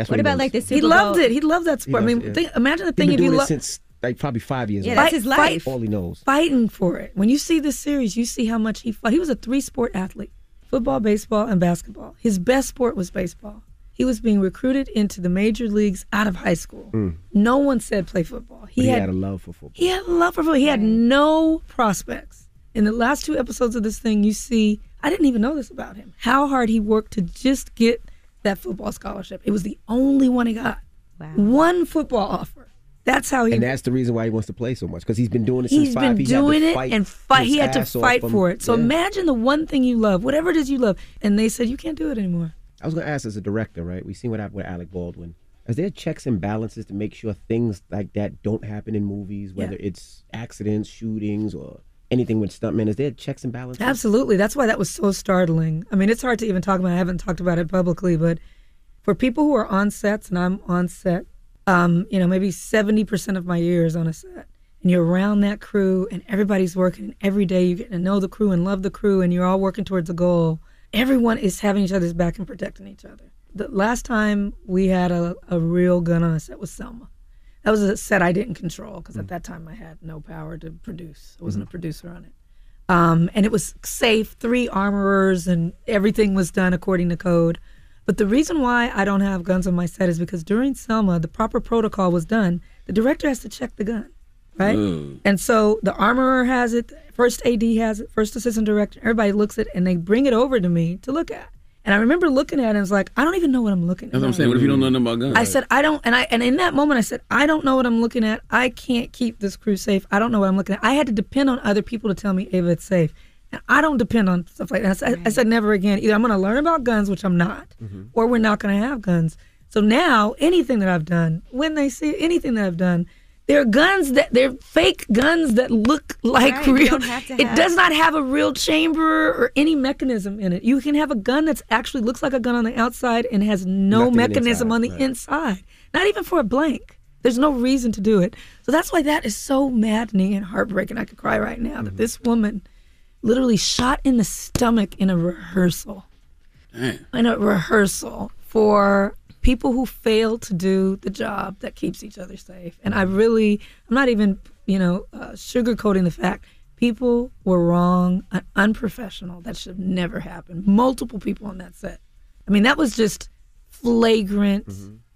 That's What he about like the He Super loved it. He loved that He sport. I mean, yeah. think, imagine the He's thing been if you doing it love since like probably five years. Yeah, now. that's his life. All he knows. fighting for it. When you see this series, you see how much he fought. He was a three sport athlete football, baseball, and basketball. His best sport was baseball. He was being recruited into the major leagues out of high school. Mm. No one said play football. He, He, had, had, a love for football. he had a love for football. He had no prospects. In the last two episodes of this thing, you see, I didn't even know this about him, how hard he worked to just get that football scholarship. It was the only one he got. Wow. One football offer. That's how he And that's the reason why he wants to play so much because he's been doing it He's since five. been He's to doing it and fight. He had to fight from- for it. So yeah. imagine the one thing you love, whatever it is you love, and they said you can't do it anymore. I was going to ask as a director, right? We seen what happened with Alec Baldwin. Is there checks and balances to make sure things like that don't happen in movies, whether it's accidents, shootings, or anything with stuntmen? Is there checks and balances? Absolutely. That's why that was so startling. I mean, it's hard to even talk about. I haven't talked about it publicly, but for people who are on sets, and I'm on set, um, you know, maybe 70% of my year is on a set. And you're around that crew, and everybody's working, and every day you get to know the crew and love the crew, and you're all working towards a goal. Everyone is having each other's back and protecting each other. The last time we had a, a real gun on a set was Selma. That was a set I didn't control because at that time I had no power to produce. I wasn't a producer on it. Um, and it was safe, three armorers, and everything was done according to code. But the reason why I don't have guns on my set is because during Selma, the proper protocol was done. The director has to check the gun, right? Ugh. And so the armorer has it, first AD has it, first assistant director, everybody looks at it, and they bring it over to me to look at. And I remember looking at it and I was like, I don't even know what I'm looking at. That's what I'm saying. What if you don't know nothing about guns? I said, I don't, and I, and in that moment, I said, I don't know what I'm looking at. I can't keep this crew safe. I don't know what I'm looking at. I had to depend on other people to tell me, Ava, it's safe. And I don't depend on stuff like that. I said, I said never again. Either I'm going to learn about guns, which I'm not, mm-hmm. or we're not going to have guns. So now anything that I've done, when they see anything that I've done, there are guns that they're fake guns that look like Right, real. don't have It have- does not have a real chamber or any mechanism in it. You can have a gun that actually looks like a gun on the outside and has no Nothing mechanism inside, on the right. inside. Not even for a blank. There's no reason to do it. So that's why that is so maddening and heartbreaking. I could cry right now Mm-hmm. that this woman literally shot in the stomach in a rehearsal. In a rehearsal for people who fail to do the job that keeps each other safe. And I really, I'm not even, you know, uh, sugarcoating the fact people were wrong, and unprofessional. That should never happen. Multiple people on that set. I mean, that was just flagrant,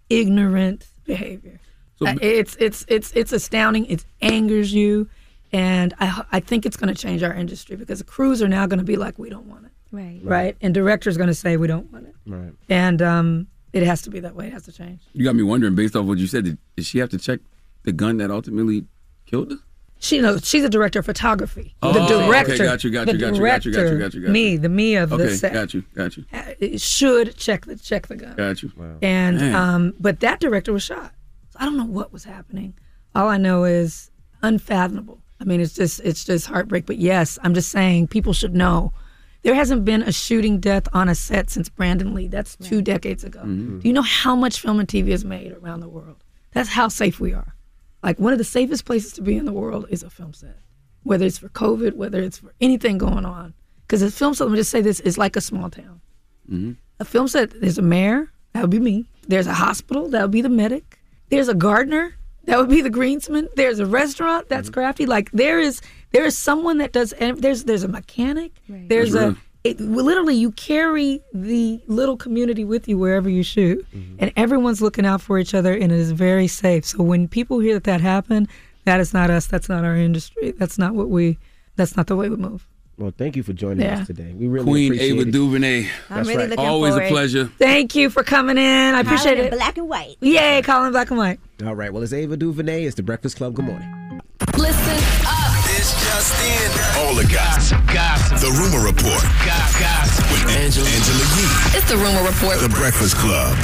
ignorant behavior. So- Uh, it's it's it's it's astounding. It angers you, and I I think it's going to change our industry because the crews are now going to be like, we don't want it, Right. right? And directors going to say we don't want it, Right. and um, it has to be that way. It has to change. You got me wondering, based off what you said, did, did she have to check the gun that ultimately killed her? She knows she's a director of photography. Oh, the okay, got you, got you, got you, got you, got you, got you, got you. me, the me of Okay, the set, got you, got you, uh, should check the check the gun. got you. And Man. um, but that director was shot. So I don't know what was happening. All I know is unfathomable. I mean, it's just it's just heartbreak. But yes, I'm just saying people should know. There hasn't been a shooting death on a set since Brandon Lee. That's two decades ago. Mm-hmm. Do you know how much film and TV is made around the world? That's how safe we are. Like one of the safest places to be in the world is a film set, whether it's for COVID, whether it's for anything going on. Because a film set, let me just say this, is like a small town. Mm-hmm. A film set, there's a mayor, that would be me. There's a hospital, that would be the medic. There's a gardener, that would be the greensman. There's a restaurant, that's crafty. Like there is there is someone that does. And there's there's a mechanic. There's That's a. real. It, literally, you carry the little community with you wherever you shoot, mm-hmm. and everyone's looking out for each other, and it is very safe. So when people hear that that happened, that is not us. That's not our industry. That's not what we. That's not the way we move. Well, thank you for joining Yeah. us today. We really Queen appreciate Ava it. DuVernay. I'm That's really right. looking Always a pleasure. Thank you for coming in. I appreciate Colin it. Black and white. Yay, Colin Black and White. All right. Well, it's Ava DuVernay. It's the Breakfast Club. Good morning. Listen up. This just in. All the gossip. Gossip. The Rumor Report Gossip. with Angela, Angela Yee. It's the rumor report. The Breakfast Club.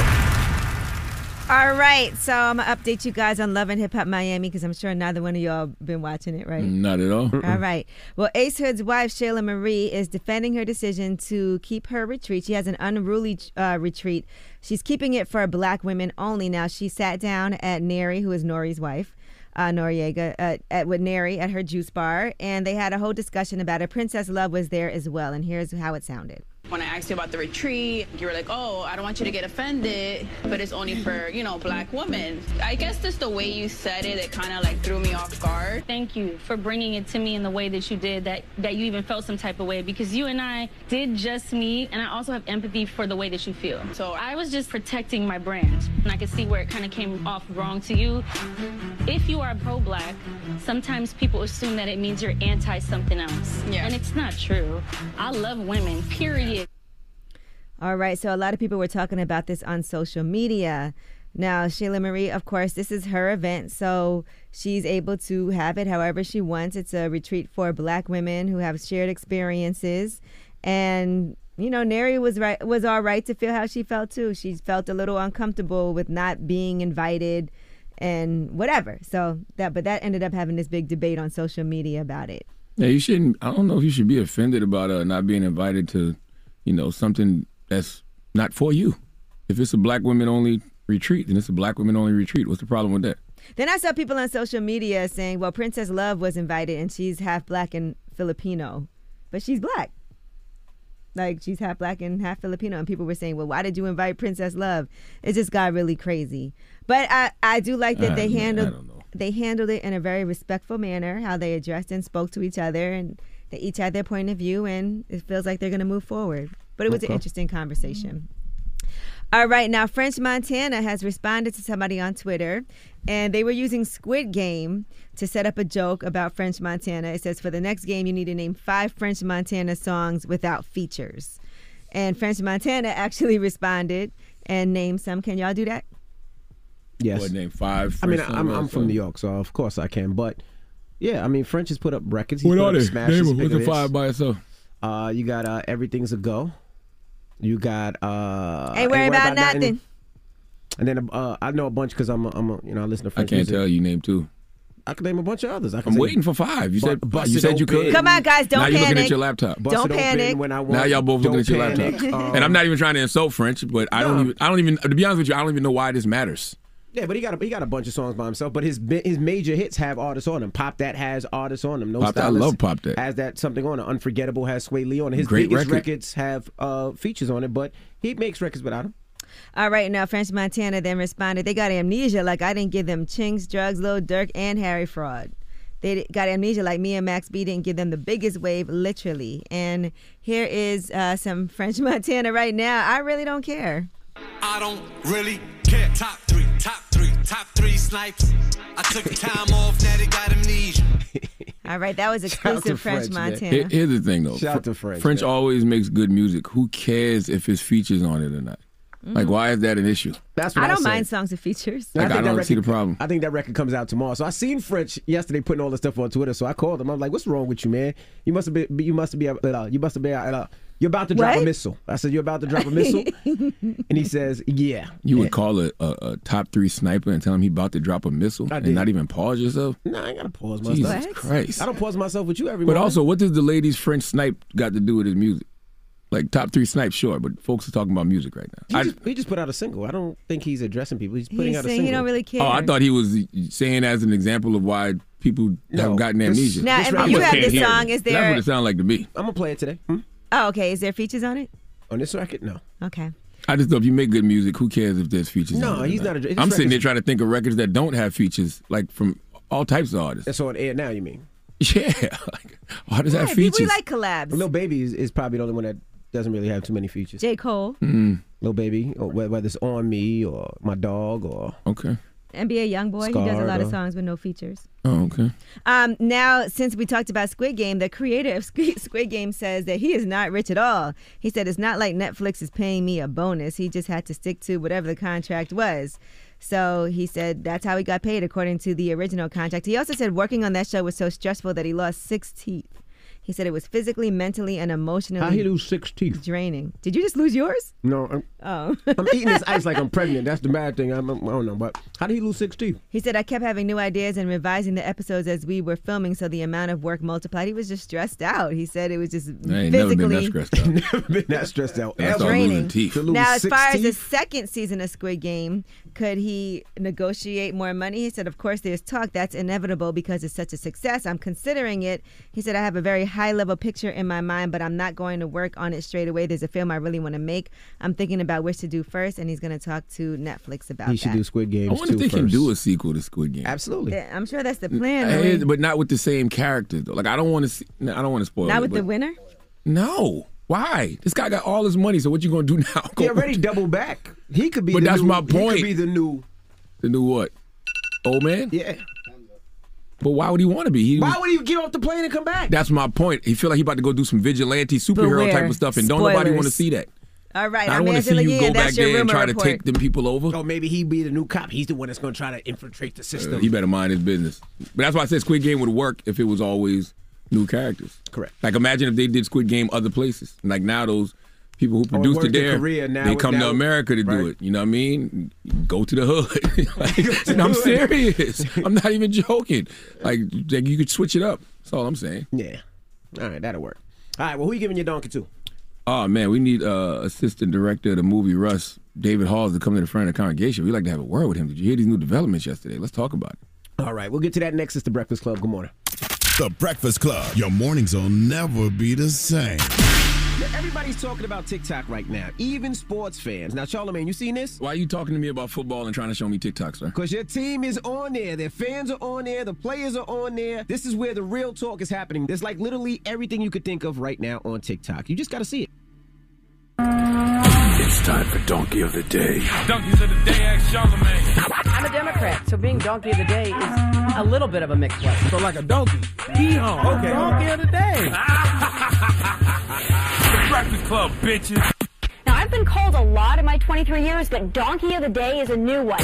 All right, so I'm gonna update you guys on Love and Hip Hop Miami because I'm sure neither one of y'all been watching it, right? Not at all. All right. Well, Ace Hood's wife, Shelah Marie, is defending her decision to keep her retreat. She has an unruly uh, retreat. She's keeping it for black women only. Now, she sat down at Neri, who is Nori's wife, uh, Noreaga, uh, at, with Neri at her juice bar, and they had a whole discussion about it. Princess Love was there as well, and here's how it sounded. When I asked you about the retreat, you were like, oh, I don't want you to get offended, but it's only for, you know, black women. I guess just the way you said it, it kind of like threw me off guard. Thank you for bringing it to me in the way that you did, that, that you even felt some type of way, because you and I did just meet, and I also have empathy for the way that you feel. So I was just protecting my brand, and I could see where it kind of came off wrong to you. If you are pro black, sometimes people assume that it means you're anti something else. Yeah. And it's not true. I love women, period. All right, so a lot of people were talking about this on social media. Now, Shelah Marie, of course, this is her event, so she's able to have it however she wants. It's a retreat for black women who have shared experiences. And, you know, Neri was right was all right to feel how she felt too. She felt a little uncomfortable with not being invited and whatever. So that but that ended up having this big debate on social media about it. Yeah, you shouldn't. I don't know if you should be offended about uh, not being invited to, you know, something that's not for you. If it's a black women only retreat, then it's a black women only retreat. What's the problem with that? Then I saw people on social media saying, well, Princess Love was invited and she's half black and Filipino, but she's black. Like she's half black and half Filipino. And people were saying, well, why did you invite Princess Love? It just got really crazy. But I, I do like that Ah, they handled they handled it in a very respectful manner, how they addressed and spoke to each other and they each had their point of view and it feels like they're gonna move forward. But it was an interesting conversation. All right, now French Montana has responded to somebody on Twitter, and they were using Squid Game to set up a joke about French Montana. It says, For the next game, you need to name five French Montana songs without features. And French Montana actually responded and named some. Can y'all do that? Yes. What name? Five. I mean, I'm, I'm or from New? York, so of course I can. But yeah, I mean, French has put up records. He's What put are up they? smashes, Name 'em. What's bigger the five by itself? Uh, you got uh, everything's a go. You got uh, Ain't worry about nothing. And then uh, I know a bunch because I'm a, I'm a, you know I listen to I can't music. tell you name two. I can name a bunch of others. I I'm waiting for five. You Bu- said Busted you said you could. Come on, guys, don't panic. now you're looking at your laptop. Bust don't panic. When I want. Now y'all both looking Don't at your panic. laptop. Um, and I'm not even trying to insult French, but I don't even I don't even to be honest with you, I don't even know why this matters. Yeah, but he got a, he got a bunch of songs by himself. But his his major hits have artists on them. Pop that has artists on them. No Pop That, I love Pop That. Has that something on it. Unforgettable has Swae Lee on it. His Great biggest record. records have uh, features on it, but he makes records without them. All right, now French Montana then responded, they got amnesia like I didn't give them Chinx Drugz, Lil Durk, and Harry Fraud. They got amnesia like me and Max B didn't give them the biggest wave, literally. And here is uh, some French Montana right now. I really don't care. I don't really care. Top three, top three, snipes. I took time off, now they got amnesia. All right, that was exclusive French, Montana. Here- here's the thing though. Shout Fr- to French, French man. always makes good music. Who cares if his features on it or not? Like, why is that an issue? That's what I I, don't said. mind songs with features. Like, I think that don't see the problem. I think that record comes out tomorrow. So I seen French yesterday putting all the stuff on Twitter. So I called him. I'm like, "What's wrong with you, man? You must have been. You must be. Uh, you must have been. Uh, you're about to drop a missile." I said, "You're about to drop a missile," and he says, "Yeah." You would call a, a, a top three sniper and tell him he about to drop a missile I and did. not even pause yourself? No, I ain't gotta pause myself. Jesus Christ. I don't pause myself with you every But morning. also, what does the ladies French snipe got to do with his music? Like top three snipe, sure, but folks are talking about music right now. he, I- just, he just put out a single. I don't think he's addressing people. He's putting He's out a saying single. he don't really care. oh, I thought he was saying as an example of why people No, have gotten amnesia. Now, This if you have can't this hear song, it. is That's there? what it sounded like to me. I'm gonna play it today. Hmm? Oh, okay. Is there features on it? On this record, no. Okay. I just know if you make good music, who cares if there's features? No, on it he's not a- his I'm sitting there trying to think of records that don't have features, like from all types of artists. That's on air now. You mean? Yeah, like artists have Right, people features. like collabs. Lil Baby is, is probably the only one that doesn't really have too many features. J. Cole, Mm, Lil Baby, or whether it's on me or my dog or okay. NBA YoungBoy. He does a lot of songs with no features. Oh, okay. Um, now, since we talked about Squid Game, the creator of Squid Squid Game says that he is not rich at all. He said it's not like Netflix is paying me a bonus. He just had to stick to whatever the contract was. So he said that's how he got paid according to the original contract. He also said working on that show was so stressful that he lost six teeth. He said it was physically, mentally, and emotionally how he lose six teeth? draining. Did you just lose yours? No, I'm, Oh. I'm eating this ice like I'm pregnant. That's the bad thing. I'm, I'm, don't know, but how did he lose six teeth? He said, I kept having new ideas and revising the episodes as we were filming, so the amount of work multiplied. He was just stressed out. He said it was just I ain't never been that stressed out. Never been that stressed out. I ever. Draining. losing teeth. To lose Now, as six far as the second season of Squid Game, could he negotiate more money? He said, Of course, there's talk. That's inevitable because it's such a success. I'm considering it. He said, I have a very high level picture in my mind, but I'm not going to work on it straight away. There's a film I really want to make. I'm thinking about which to do first, and he's going to talk to Netflix about that. he should that. do Squid Game. I wonder too if they can do a sequel to Squid Game. Absolutely. Yeah, I'm sure that's the plan. Uh, Louis. but not with the same characters. Though. Like I don't want to see. I don't want to spoil. Not it, with the winner? No. Why? This guy got all his money. So what you gonna do now? He already doubled back. He could be. But the that's new, my He point. could be the new. The new what? Old man? Yeah. But why would he want to be? He Why was- would he get off the plane and come back? that's my point. He feel like he about to go do some vigilante superhero Beware. type of stuff, and don't nobody want to see that. All right, I don't want to see you go and back there and try report. to take them people over. Oh, maybe he be the new cop. He's the one that's going to try to infiltrate the system. Uh, he better mind his business. But that's why I said Squid Game would work if it was always new characters. Correct. Like imagine if they did Squid Game other places. Like now those people who it produced it there, Korea, now they it- come to America to do right. it. You know what I mean? Go to the hood. Like, and I'm serious. I'm not even joking. Like, like you could switch it up. That's all I'm saying. Yeah. All right, that'll work. All right, well, who you giving your donkey to? Oh man, we need uh, assistant director of the movie Rust, David Halls, to come to the front of the congregation. We'd like to have a word with him. Did you hear these new developments yesterday? Let's talk about it. All right, we'll get to that next. It's the Breakfast Club. Good morning. The Breakfast Club. Your mornings will never be the same. Now, everybody's talking about TikTok right now, even sports fans. Now, Charlamagne, you seen this? Why are you talking to me about football and trying to show me TikTok, sir? Because your team is on there. Their fans are on there. The players are on there. This is where the real talk is happening. There's like literally everything you could think of right now on TikTok. You just got to see it. It's time for Donkey of the Day. Donkeys of the day, ask Charlamagne. I'm a Democrat, so being donkey of the day is a little bit of a mixed blessing. So like a donkey. Hee-haw. Okay. Donkey of the day. the Breakfast Club, bitches. Now, I've been called a lot in my 23 years, but Donkey of the Day is a new one.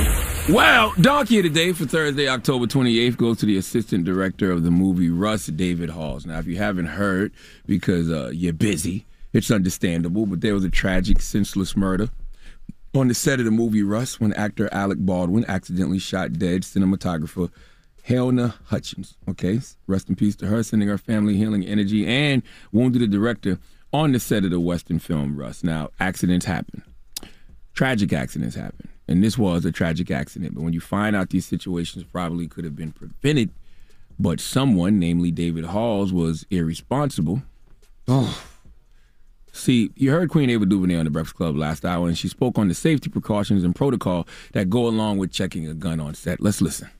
Well, Donkey of the Day for Thursday, October 28th goes to the assistant director of the movie Rust, David Halls. Now, if you haven't heard, because uh, you're busy, it's understandable, but there was a tragic, senseless murder On the set of the movie Rust, when actor Alec Baldwin accidentally shot dead cinematographer Halyna Hutchins. Okay, rest in peace to her, sending her family healing energy, and wounded the director on the set of the Western film Rust. Now, accidents happen. Tragic accidents happen. And this was a tragic accident. But when you find out these situations probably could have been prevented, but someone, namely David Halls, was irresponsible. Oh. See, you heard Queen Ava DuVernay on the Breakfast Club last hour, and she spoke on the safety precautions and protocol that go along with checking a gun on set. Let's listen.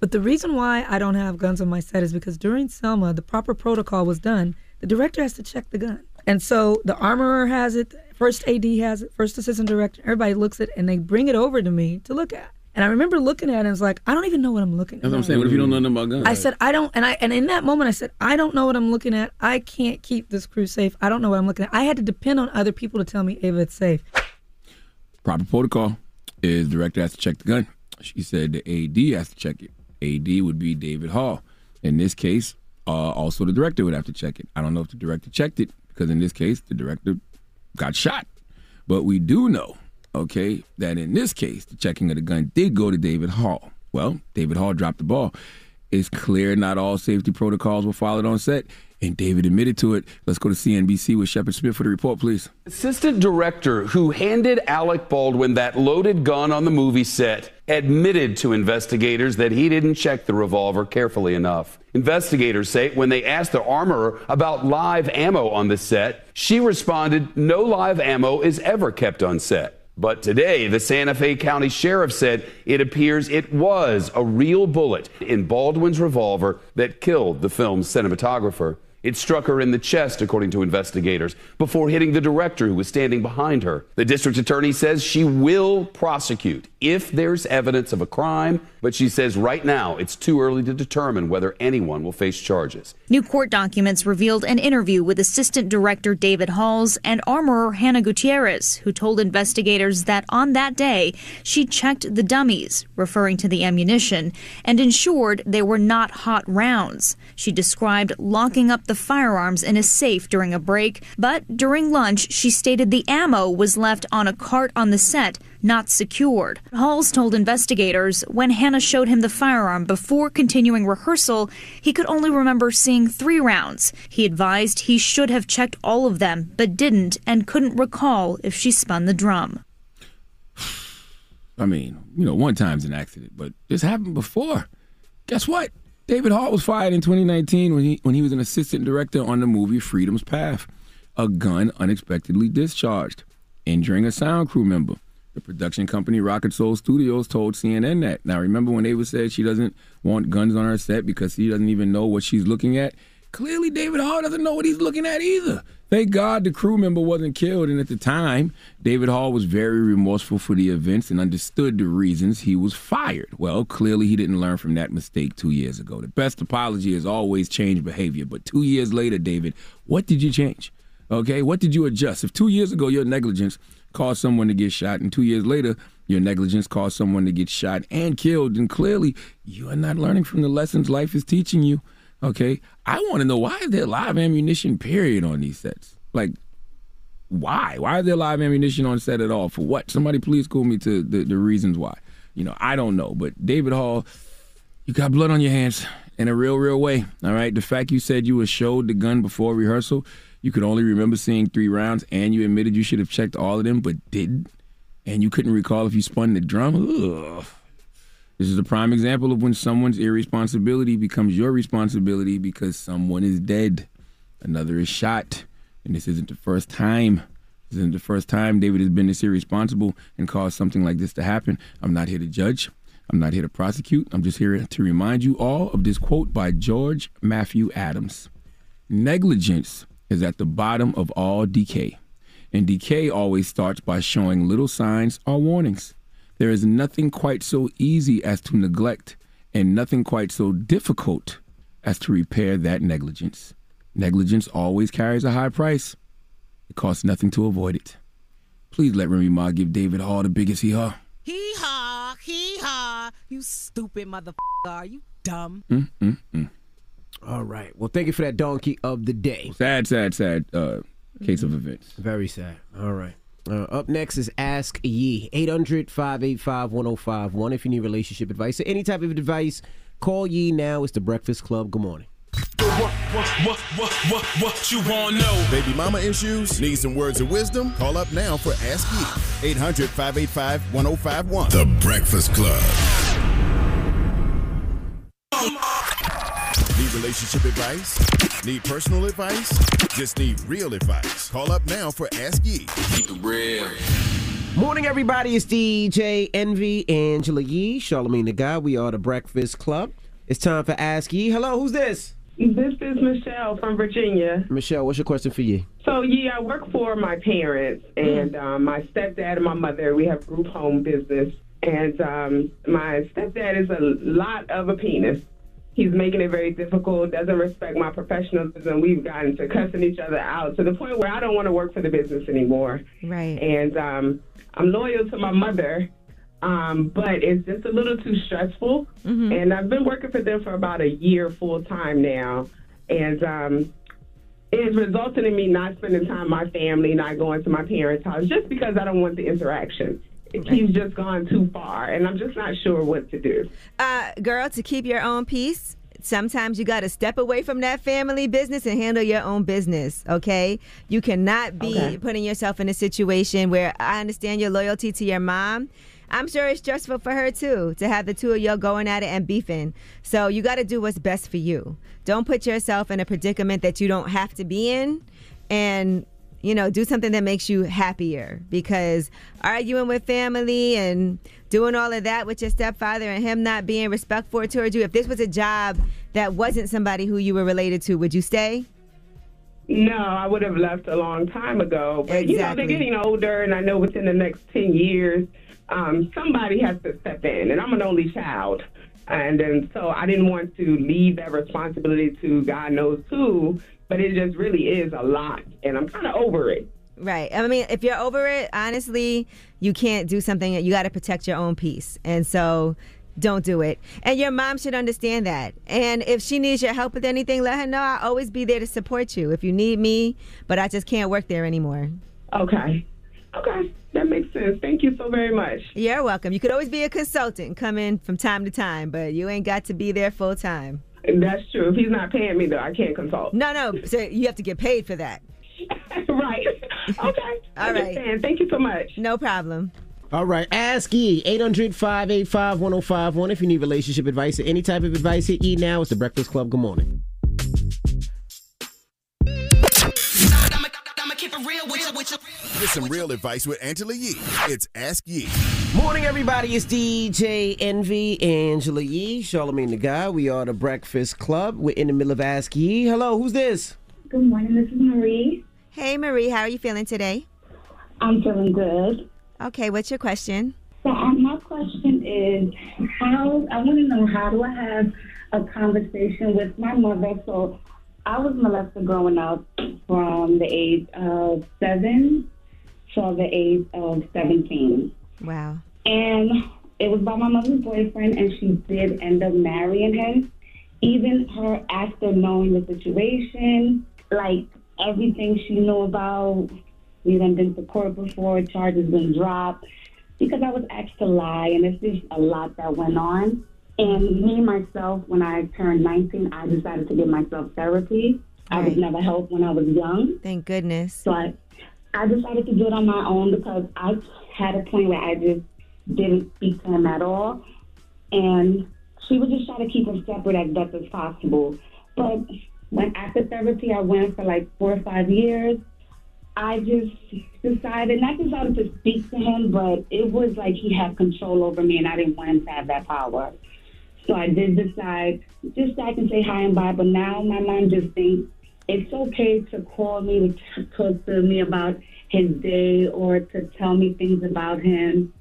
But the reason why I don't have guns on my set is because during Selma, the proper protocol was done. The director has to check the gun. And so the armorer has it, first AD has it, first assistant director, everybody looks at it and they bring it over to me to look at. And I remember looking at it and was like, I don't even know what I'm looking at. That's what I'm saying. What if you don't know nothing about guns? I said, I don't, and I, and in that moment, I said, I don't know what I'm looking at. I can't keep this crew safe. I don't know what I'm looking at. I had to depend on other people to tell me, Ava, it's safe. Proper protocol is director has to check the gun. She said the AD has to check it. AD would be David Hall. In this case, uh, also the director would have to check it. I don't know if the director checked it because in this case, the director got shot. But we do know, okay, that in this case, the checking of the gun did go to David Hall. Well, David Hall dropped the ball. It's clear not all safety protocols were followed on set, and David admitted to it. Let's go to CNBC with Shepard Smith for the report, please. Assistant director who handed Alec Baldwin that loaded gun on the movie set admitted to investigators that he didn't check the revolver carefully enough. Investigators say when they asked the armorer about live ammo on the set, she responded, No live ammo is ever kept on set. But today, the Santa Fe County Sheriff said it appears it was a real bullet in Baldwin's revolver that killed the film's cinematographer. It struck her in the chest, according to investigators, before hitting the director who was standing behind her. The district attorney says she will prosecute if there's evidence of a crime, but she says right now it's too early to determine whether anyone will face charges. New court documents revealed an interview with Assistant Director David Halls and armorer Hannah Gutierrez, who told investigators that on that day she checked the dummies, referring to the ammunition, and ensured they were not hot rounds. She described locking up the firearms in a safe during a break, but during lunch she stated the ammo was left on a cart on the set, not secured. Halls told investigators when Hannah showed him the firearm before continuing rehearsal, he could only remember seeing three rounds. He advised he should have checked all of them, but didn't and couldn't recall if she spun the drum. I mean, you know, one time's an accident, but this happened before. Guess what? David Hall was fired in 2019 when he when he was an assistant director on the movie Freedom's Path. A gun unexpectedly discharged, injuring a sound crew member. The production company Rocket Soul Studios told CNN that. Now, remember when Ava said she doesn't want guns on her set because he doesn't even know what she's looking at? Clearly, David Hall doesn't know what he's looking at either. Thank God the crew member wasn't killed, and at the time, David Hall was very remorseful for the events and understood the reasons he was fired. Well, clearly, he didn't learn from that mistake two years ago. The best apology is always change behavior, but two years later, David, what did you change? Okay, what did you adjust? If two years ago your negligence caused someone to get shot, and two years later your negligence caused someone to get shot and killed, And clearly you are not learning from the lessons life is teaching you. Okay, I want to know why is there live ammunition period on these sets? Like, why? Why is there live ammunition on set at all? For what? Somebody please call me to the, the reasons why. You know, I don't know, but David Hall, you got blood on your hands in a real, real way. All right. The fact you said you were showed the gun before rehearsal, you could only remember seeing three rounds, and you admitted you should have checked all of them, but didn't, and you couldn't recall if you spun the drum. Ugh. This is a prime example of when someone's irresponsibility becomes your responsibility because someone is dead, another is shot, and this isn't the first time. This isn't the first time David has been this irresponsible and caused something like this to happen. I'm not here to judge. I'm not here to prosecute. I'm just here to remind you all of this quote by George Matthew Adams. Negligence is at the bottom of all decay, and decay always starts by showing little signs or warnings. There is nothing quite so easy as to neglect, and nothing quite so difficult as to repair that negligence. Negligence always carries a high price. It costs nothing to avoid it. Please let Remy Ma give David Hall the biggest hee haw. Hee haw, hee haw. You stupid motherfucker. Are you dumb? Mm, mm, mm. All right. Well, thank you for that donkey of the day. Sad, sad, sad uh, case of events. Very sad. All right. Uh, up next is Ask Yee. 800 585 1051. If you need relationship advice or any type of advice, call Yee now. It's the Breakfast Club. Good morning. What, what, what, what, what, what you want to know? Baby mama issues? Need some words of wisdom? Call up now for Ask Yee. 800 585 1051. The Breakfast Club. Need relationship advice? Need personal advice? Just need real advice. Call up now for Ask Yee. Keep it real. Morning, everybody. It's DJ Envy, Angela Yee, Charlemagne the God. We are the Breakfast Club. It's time for Ask Yee. Hello, who's this? This is Michelle from Virginia. Michelle, what's your question for you? So, yeah, I work for my parents and um, my stepdad and my mother. We have group home business. And um, my stepdad is a lot of a penis. He's making it very difficult, doesn't respect my professionalism. We've gotten to cussing each other out to the point where I don't want to work for the business anymore. Right. And um, I'm loyal to my mother, um, but it's just a little too stressful. And I've been working for them for about a year full time now. And um, it's resulted in me not spending time with my family, not going to my parents' house, just because I don't want the interaction. He's just gone too far, and I'm just not sure what to do. Uh, girl, to keep your own peace, sometimes you got to step away from that family business and handle your own business, okay? You cannot be Okay. putting yourself in a situation where I understand your loyalty to your mom. I'm sure it's stressful for her too to have the two of y'all going at it and beefing. So you got to do what's best for you. Don't put yourself in a predicament that you don't have to be in and you know, do something that makes you happier because arguing with family and doing all of that with your stepfather and him not being respectful towards you, if this was a job that wasn't somebody who you were related to, would you stay? No, I would have left a long time ago. But you know, they're getting older, and I know within the next ten years, um, somebody has to step in. And I'm an only child, and then so I didn't want to leave that responsibility to God knows who. But it just really is a lot, and I'm kind of over it. Right. I mean, if you're over it, honestly, you can't do something. You got to protect your own peace. And so don't do it. And your mom should understand that. And if she needs your help with anything, let her know I'll always be there to support you if you need me, but I just can't work there anymore. Okay. Okay. That makes sense. Thank you so very much. You're welcome. You could always be a consultant, come in from time to time, but you ain't got to be there full time. That's true. If he's not paying me, though, I can't consult. No, no. So you have to get paid for that. right. Okay. All right. Thank you so much. No problem. All right, ask E 800 585 1051. If you need relationship advice or any type of advice, hit E now. It's the Breakfast Club. Good morning. Get some real advice with Angela Yee. It's Ask Yee. Morning, everybody. It's DJ Envy, Angela Yee, Charlemagne the God. We are the Breakfast Club. We're in the middle of Ask Yee. Hello, who's this? Good morning. This is Marie. Hey, Marie, how are you feeling today? I'm feeling good. Okay, what's your question? So um, my question is, how I want to know how do I have a conversation with my mother? So I was molested growing up from the age of seven to the age of seventeen. Wow. And it was by my mother's boyfriend, and she did end up marrying him. Even her after knowing the situation, like everything she knew about, we done been to court before, charges been dropped, because I was asked to lie, and it's just a lot that went on. And me myself, when I turned 19, I decided to give myself therapy. I was Right. never helped when I was young. Thank goodness. So I, I decided to do it on my own because I had a point where I just didn't speak to him at all. And she was just trying to keep us separate as best as possible. But when after therapy, I went for like four or five years. I just decided, not decided to speak to him, but it was like he had control over me and I didn't want him to have that power. So I did decide just so I can say hi and bye. But now my mom just thinks it's okay to call me to talk to me about his day or to tell me things about him.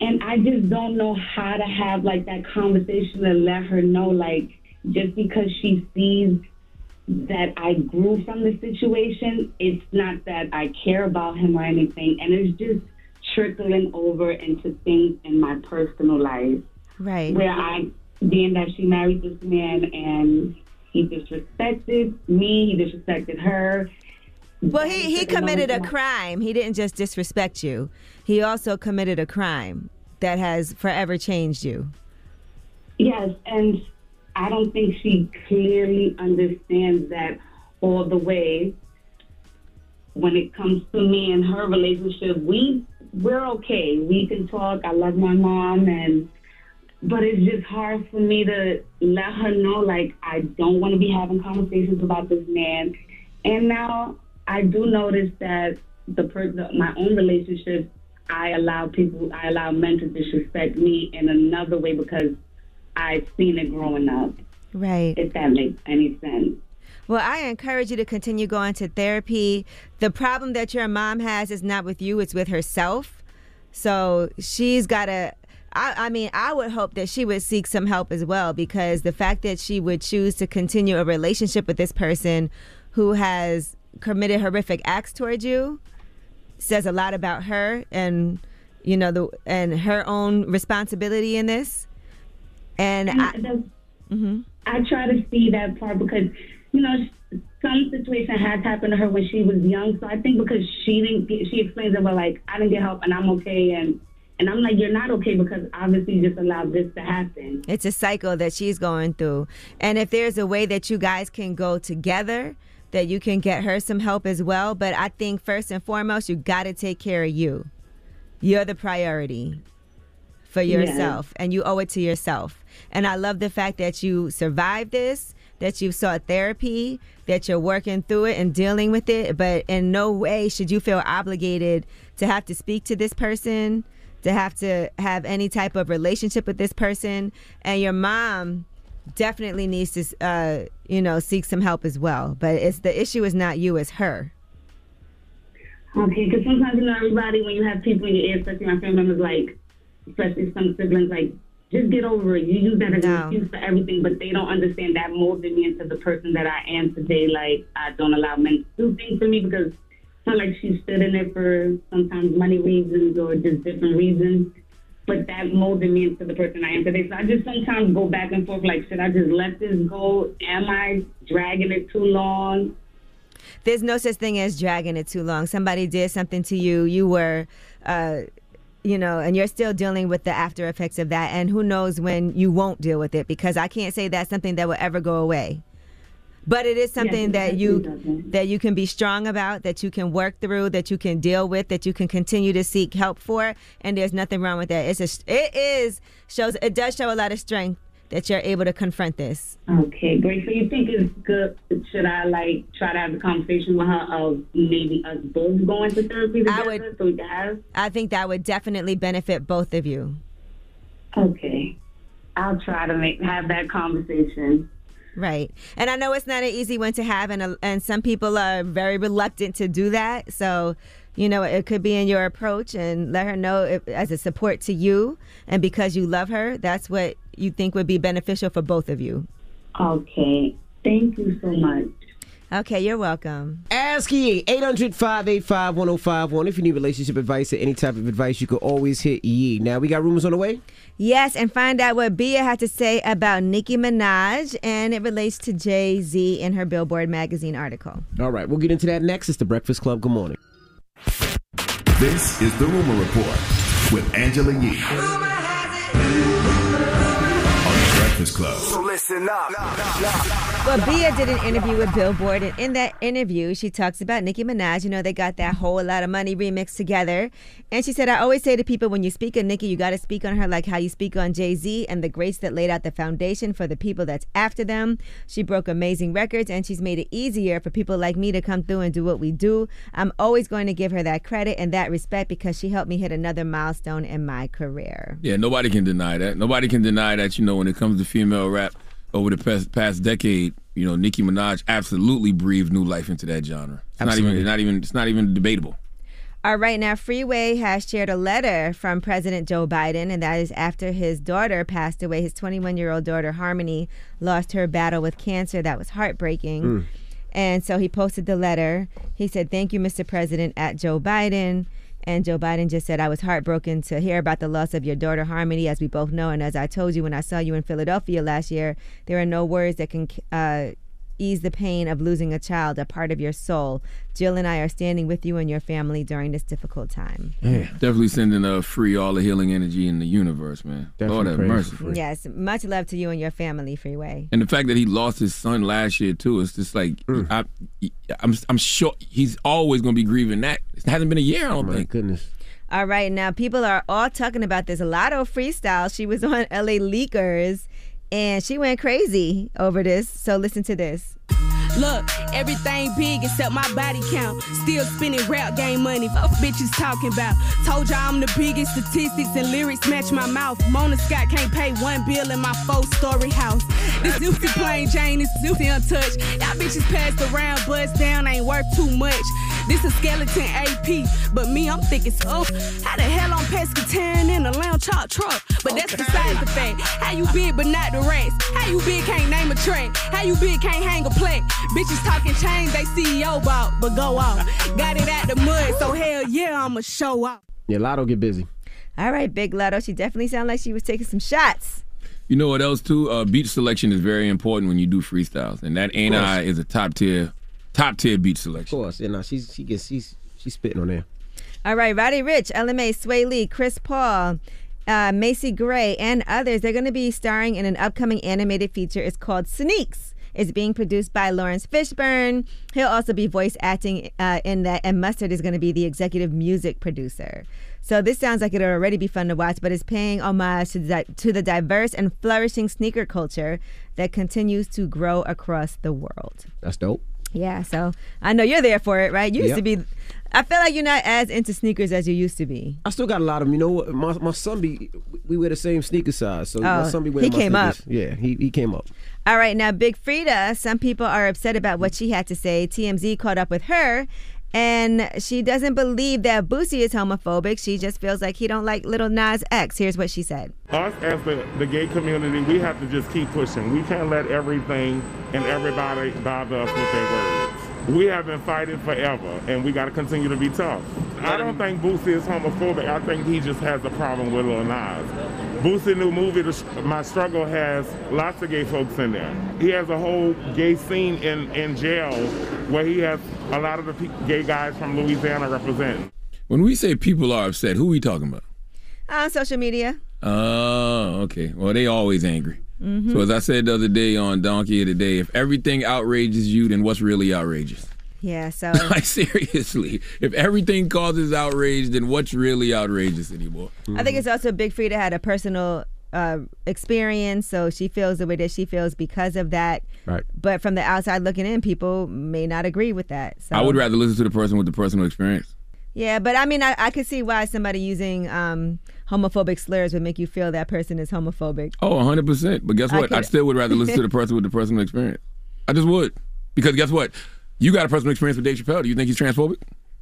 And I just don't know how to have like that conversation and let her know like just because she sees that I grew from the situation, it's not that I care about him or anything. And it's just trickling over into things in my personal life Right. where I, being that she married this man and he disrespected me, he disrespected her. Well, he, he committed a crime. He didn't just disrespect you. He also committed a crime that has forever changed you. Yes, and I don't think she clearly understands that all the way. When it comes to me and her relationship, we we're okay. We can talk. I love my mom, and but it's just hard for me to let her know like I don't want to be having conversations about this man. And now I do notice that the person, my own relationship, I allow people, I allow men to disrespect me in another way because I've seen it growing up. Right. If that makes any sense. Well, I encourage you to continue going to therapy. The problem that your mom has is not with you, it's with herself. So she's got to. I, I mean, I would hope that she would seek some help as well because the fact that she would choose to continue a relationship with this person who has committed horrific acts towards you says a lot about her and you know the and her own responsibility in this. And, And I, the- mm-hmm. I try to see that part because, you know, some situation has happened to her when she was young. So I think because she didn't get, she explains it, well, like, I didn't get help and I'm okay. And, and I'm like, you're not okay because obviously you just allowed this to happen. It's a cycle that she's going through. And if there's a way that you guys can go together, that you can get her some help as well. But I think first and foremost, you got to take care of you. You're the priority for yourself, and you owe it to yourself. And I love the fact that you survived this, that you sought therapy, that you're working through it and dealing with it. But in no way should you feel obligated to have to speak to this person, to have to have any type of relationship with this person. And your mom definitely needs to, uh, you know, seek some help as well. But it's the issue is not you, it's her. Okay, because sometimes, you know, everybody, when you have people in your ear, especially my family members, like, especially some siblings, like, just get over it. You use that as an excuse for everything, but they don't understand that molded me into the person that I am today. Like, I don't allow men to do things for me because not like she stood in it for sometimes money reasons or just different reasons. But that molded me into the person I am today. So I just sometimes go back and forth, like, should I just let this go? Am I dragging it too long? There's no such thing as dragging it too long. Somebody did something to you. You were, uh, you know, and you're still dealing with the after effects of that. And who knows when you won't deal with it because I can't say that's something that will ever go away. But it is something it that you that you can be strong about, that you can work through, that you can deal with, that you can continue to seek help for, and there's nothing wrong with that. It's a it is shows it does show a lot of strength that you're able to confront this. Okay, great. So you think it's good? Should I like try to have a conversation with her of maybe us both going to therapy together? so we can have. I think that would definitely benefit both of you. Okay, I'll try to make have that conversation. Right. And I know it's not an easy one to have, and, and some people are very reluctant to do that. So, you know, it could be in your approach and let her know if, as a support to you. And because you love her, that's what you think would be beneficial for both of you. Okay. Thank you so much. Okay, you're welcome. Ask Yee, 800 585 1051. If you need relationship advice or any type of advice, you can always hit Yee. Now, we got rumors on the way? Yes, and find out what Bia had to say about Nicki Minaj, and it relates to Jay Z in her Billboard magazine article. All right, we'll get into that next. It's the Breakfast Club. Good morning. This is the Rumor Report with Angela Yee. On the Breakfast Club. So listen up. Well, Bia did an interview with Billboard, and in that interview, she talks about Nicki Minaj. You know, they got that Whole Lotta Money remix together. And she said, I always say to people, when you speak of Nicki, you got to speak on her like how you speak on Jay Z and the greats that laid out the foundation for the people that's after them. She broke amazing records, and she's made it easier for people like me to come through and do what we do. I'm always going to give her that credit and that respect because she helped me hit another milestone in my career. Yeah, nobody can deny that. Nobody can deny that. You know, when it comes to female rap over the past, past decade, you know, Nicki Minaj absolutely breathed new life into that genre. It's not even. It's not even. It's not even debatable. All right, now Freeway has shared a letter from President Joe Biden, and that is after his daughter passed away. His 21 year old daughter, Harmony, lost her battle with cancer. That was heartbreaking. Mm. And so he posted the letter. He said, Thank you, Mr. President, at Joe Biden. And Joe Biden just said, I was heartbroken to hear about the loss of your daughter, Harmony, as we both know. And as I told you when I saw you in Philadelphia last year, there are no words that can uh, ease the pain of losing a child, a part of your soul. Jill and I are standing with you and your family during this difficult time. Yeah, Definitely sending a free all the healing energy in the universe, man. Lord have mercy. Yes, much love to you and your family, Freeway. And the fact that he lost his son last year too, it's just like I, I'm I'm sure he's always gonna be grieving that. It hasn't been a year, I don't think. Goodness. All right, now people are all talking about this Latto freestyle. She was on LA Leakers and she went crazy over this. So listen to this. Look, everything big except my body count. Still spending rap game money. Fuck bitches talking about. Told y'all I'm the biggest statistics and lyrics match my mouth. Mona Scott can't pay one bill in my four story house. This Zuki plain Jane is Zuki untouched. Y'all bitches passed around, buzz down, ain't worth too much. This a skeleton AP, but me, I'm thick as fuck. How the hell I'm pescatarian in a lounge chop truck? But that's besides the fact. How you big but not the rest? How you big can't name a track? How you big can't hang a plaque? Bitches talking change, they CEO bought, but go off. Got it out the mud, so hell yeah, I'ma show up. Yeah, Latto get busy. All right, Big Latto. She definitely sounded like she was taking some shots. You know what else too? Uh, beat selection is very important when you do freestyles, and that ain't I is a top tier, top tier beat selection. Of course, yeah, no, she's she gets she's she's spitting on there. All right, Roddy Ricch, LMA, Swae Lee, Chris Paul, uh, Macy Gray, and others. They're going to be starring in an upcoming animated feature. It's called Sneaks. It's being produced by Laurence Fishburne. He'll also be voice acting uh, in that, and Mustard is going to be the executive music producer. So this sounds like it'll already be fun to watch, but it's paying homage to the, to the diverse and flourishing sneaker culture that continues to grow across the world. That's dope. Yeah, so I know you're there for it, right? You used Yep. to be. I feel like you're not as into sneakers as you used to be. I still got a lot of them. You know what? My, my son be we wear the same sneaker size, so my Oh, son be he wearing my came up. Yeah, he he came up. All right, now Big Freedia, some people are upset about what she had to say. TMZ caught up with her, and she doesn't believe that Boosie is homophobic. She just feels like he don't like Lil Nas X. Here's what she said. Us as the, the gay community, we have to just keep pushing. We can't let everything and everybody bother us with their words. We have been fighting forever, and we got to continue to be tough. I don't think Boosie is homophobic. I think he just has a problem with Lil Nas. Boosie new movie, The Str- My Struggle, has lots of gay folks in there. He has a whole gay scene in, in jail where he has a lot of the pe- gay guys from Louisiana representing. When we say people are upset, who we talking about? On social media. Oh, okay. Well, they always angry. Mhm. So as I said the other day on Donkey of the Day, if everything outrages you, then what's really outrageous? Yeah, so like seriously, if everything causes outrage, then what's really outrageous anymore? I think it's also Big Freedia had a personal uh, experience, so she feels the way that she feels because of that. Right. But from the outside looking in, people may not agree with that. So I would rather listen to the person with the personal experience. Yeah, but I mean, I, I could see why somebody using um, homophobic slurs would make you feel that person is homophobic. Oh, 100%. But guess what? I, could- still would rather listen to the person with the personal experience. I just would. Because guess what? You got a personal experience with Dave Chappelle. Do you think he's transphobic?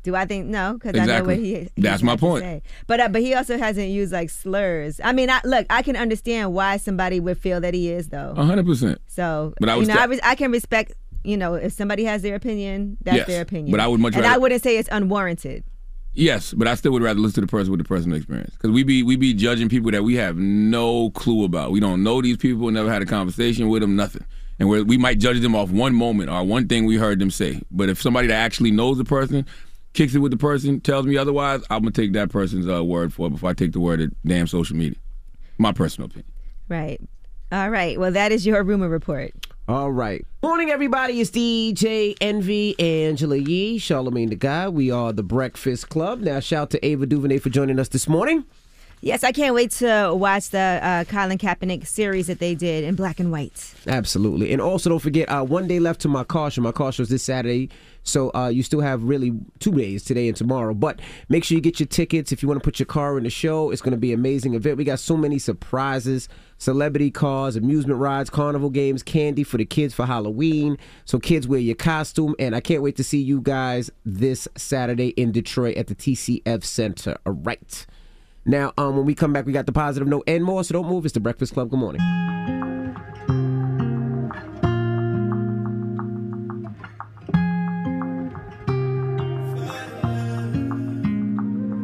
Do I think no? Because I know Exactly. what he. That's my point. But uh, but he also hasn't used like slurs. I mean, I, look, I can understand why somebody would feel that he is though. 100%. So But I you know, te- I, res- I can respect. You know, if somebody has their opinion, that's Yes, their opinion. but I would much and rather- I wouldn't say it's unwarranted. Yes, but I still would rather listen to the person with the personal experience because we be we be judging people that we have no clue about. We don't know these people, never had a conversation with them, nothing, and we might judge them off one moment or one thing we heard them say. But if somebody that actually knows the person kicks it with the person, tells me otherwise, I'm gonna take that person's uh, word for it before I take the word of damn social media. My personal opinion. Right. All right. Well, that is your rumor report. All right. Morning, everybody. It's DJ Envy, Angela Yee, Charlemagne the God. We are the Breakfast Club. Now, shout out to Ava DuVernay for joining us this morning. Yes, I can't wait to watch the uh, Colin Kaepernick series that they did in black and white. Absolutely. And also, don't forget, uh, one day left to my car show. My car show is this Saturday. So uh, you still have really two days, today and tomorrow. But make sure you get your tickets if you want to put your car in the show. It's going to be an amazing event. We got so many surprises celebrity cars, amusement rides, carnival games, candy for the kids for Halloween. So kids wear your costume. And I can't wait to see you guys this Saturday in Detroit at the TCF Center. All right. Now, um, when we come back, we got the positive note and more. So don't move. It's the Breakfast Club. Good morning.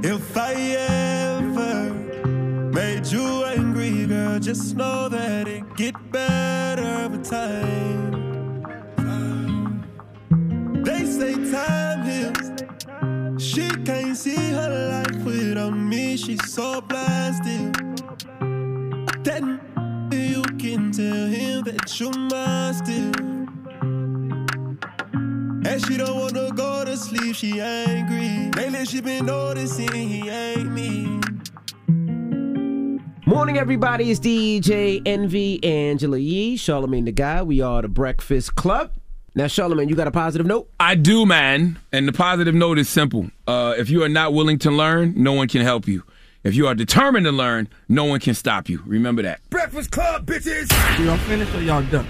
If I ever made you girl, just know that it get better over time. They say time heals. She can't see her life without me. She's so blasted. Then you can tell him that you're mine still. And she don't wanna go to sleep, she angry. Lately she been noticing he ain't me. Morning, everybody. It's DJ Envy, Angela Yee, Charlemagne the God. We are the Breakfast Club. Now, Charlemagne, you got a positive note? I do, man. And the positive note is simple. Uh, if you are not willing to learn, no one can help you. If you are determined to learn, no one can stop you. Remember that. Breakfast Club, bitches! Y'all finished or y'all done?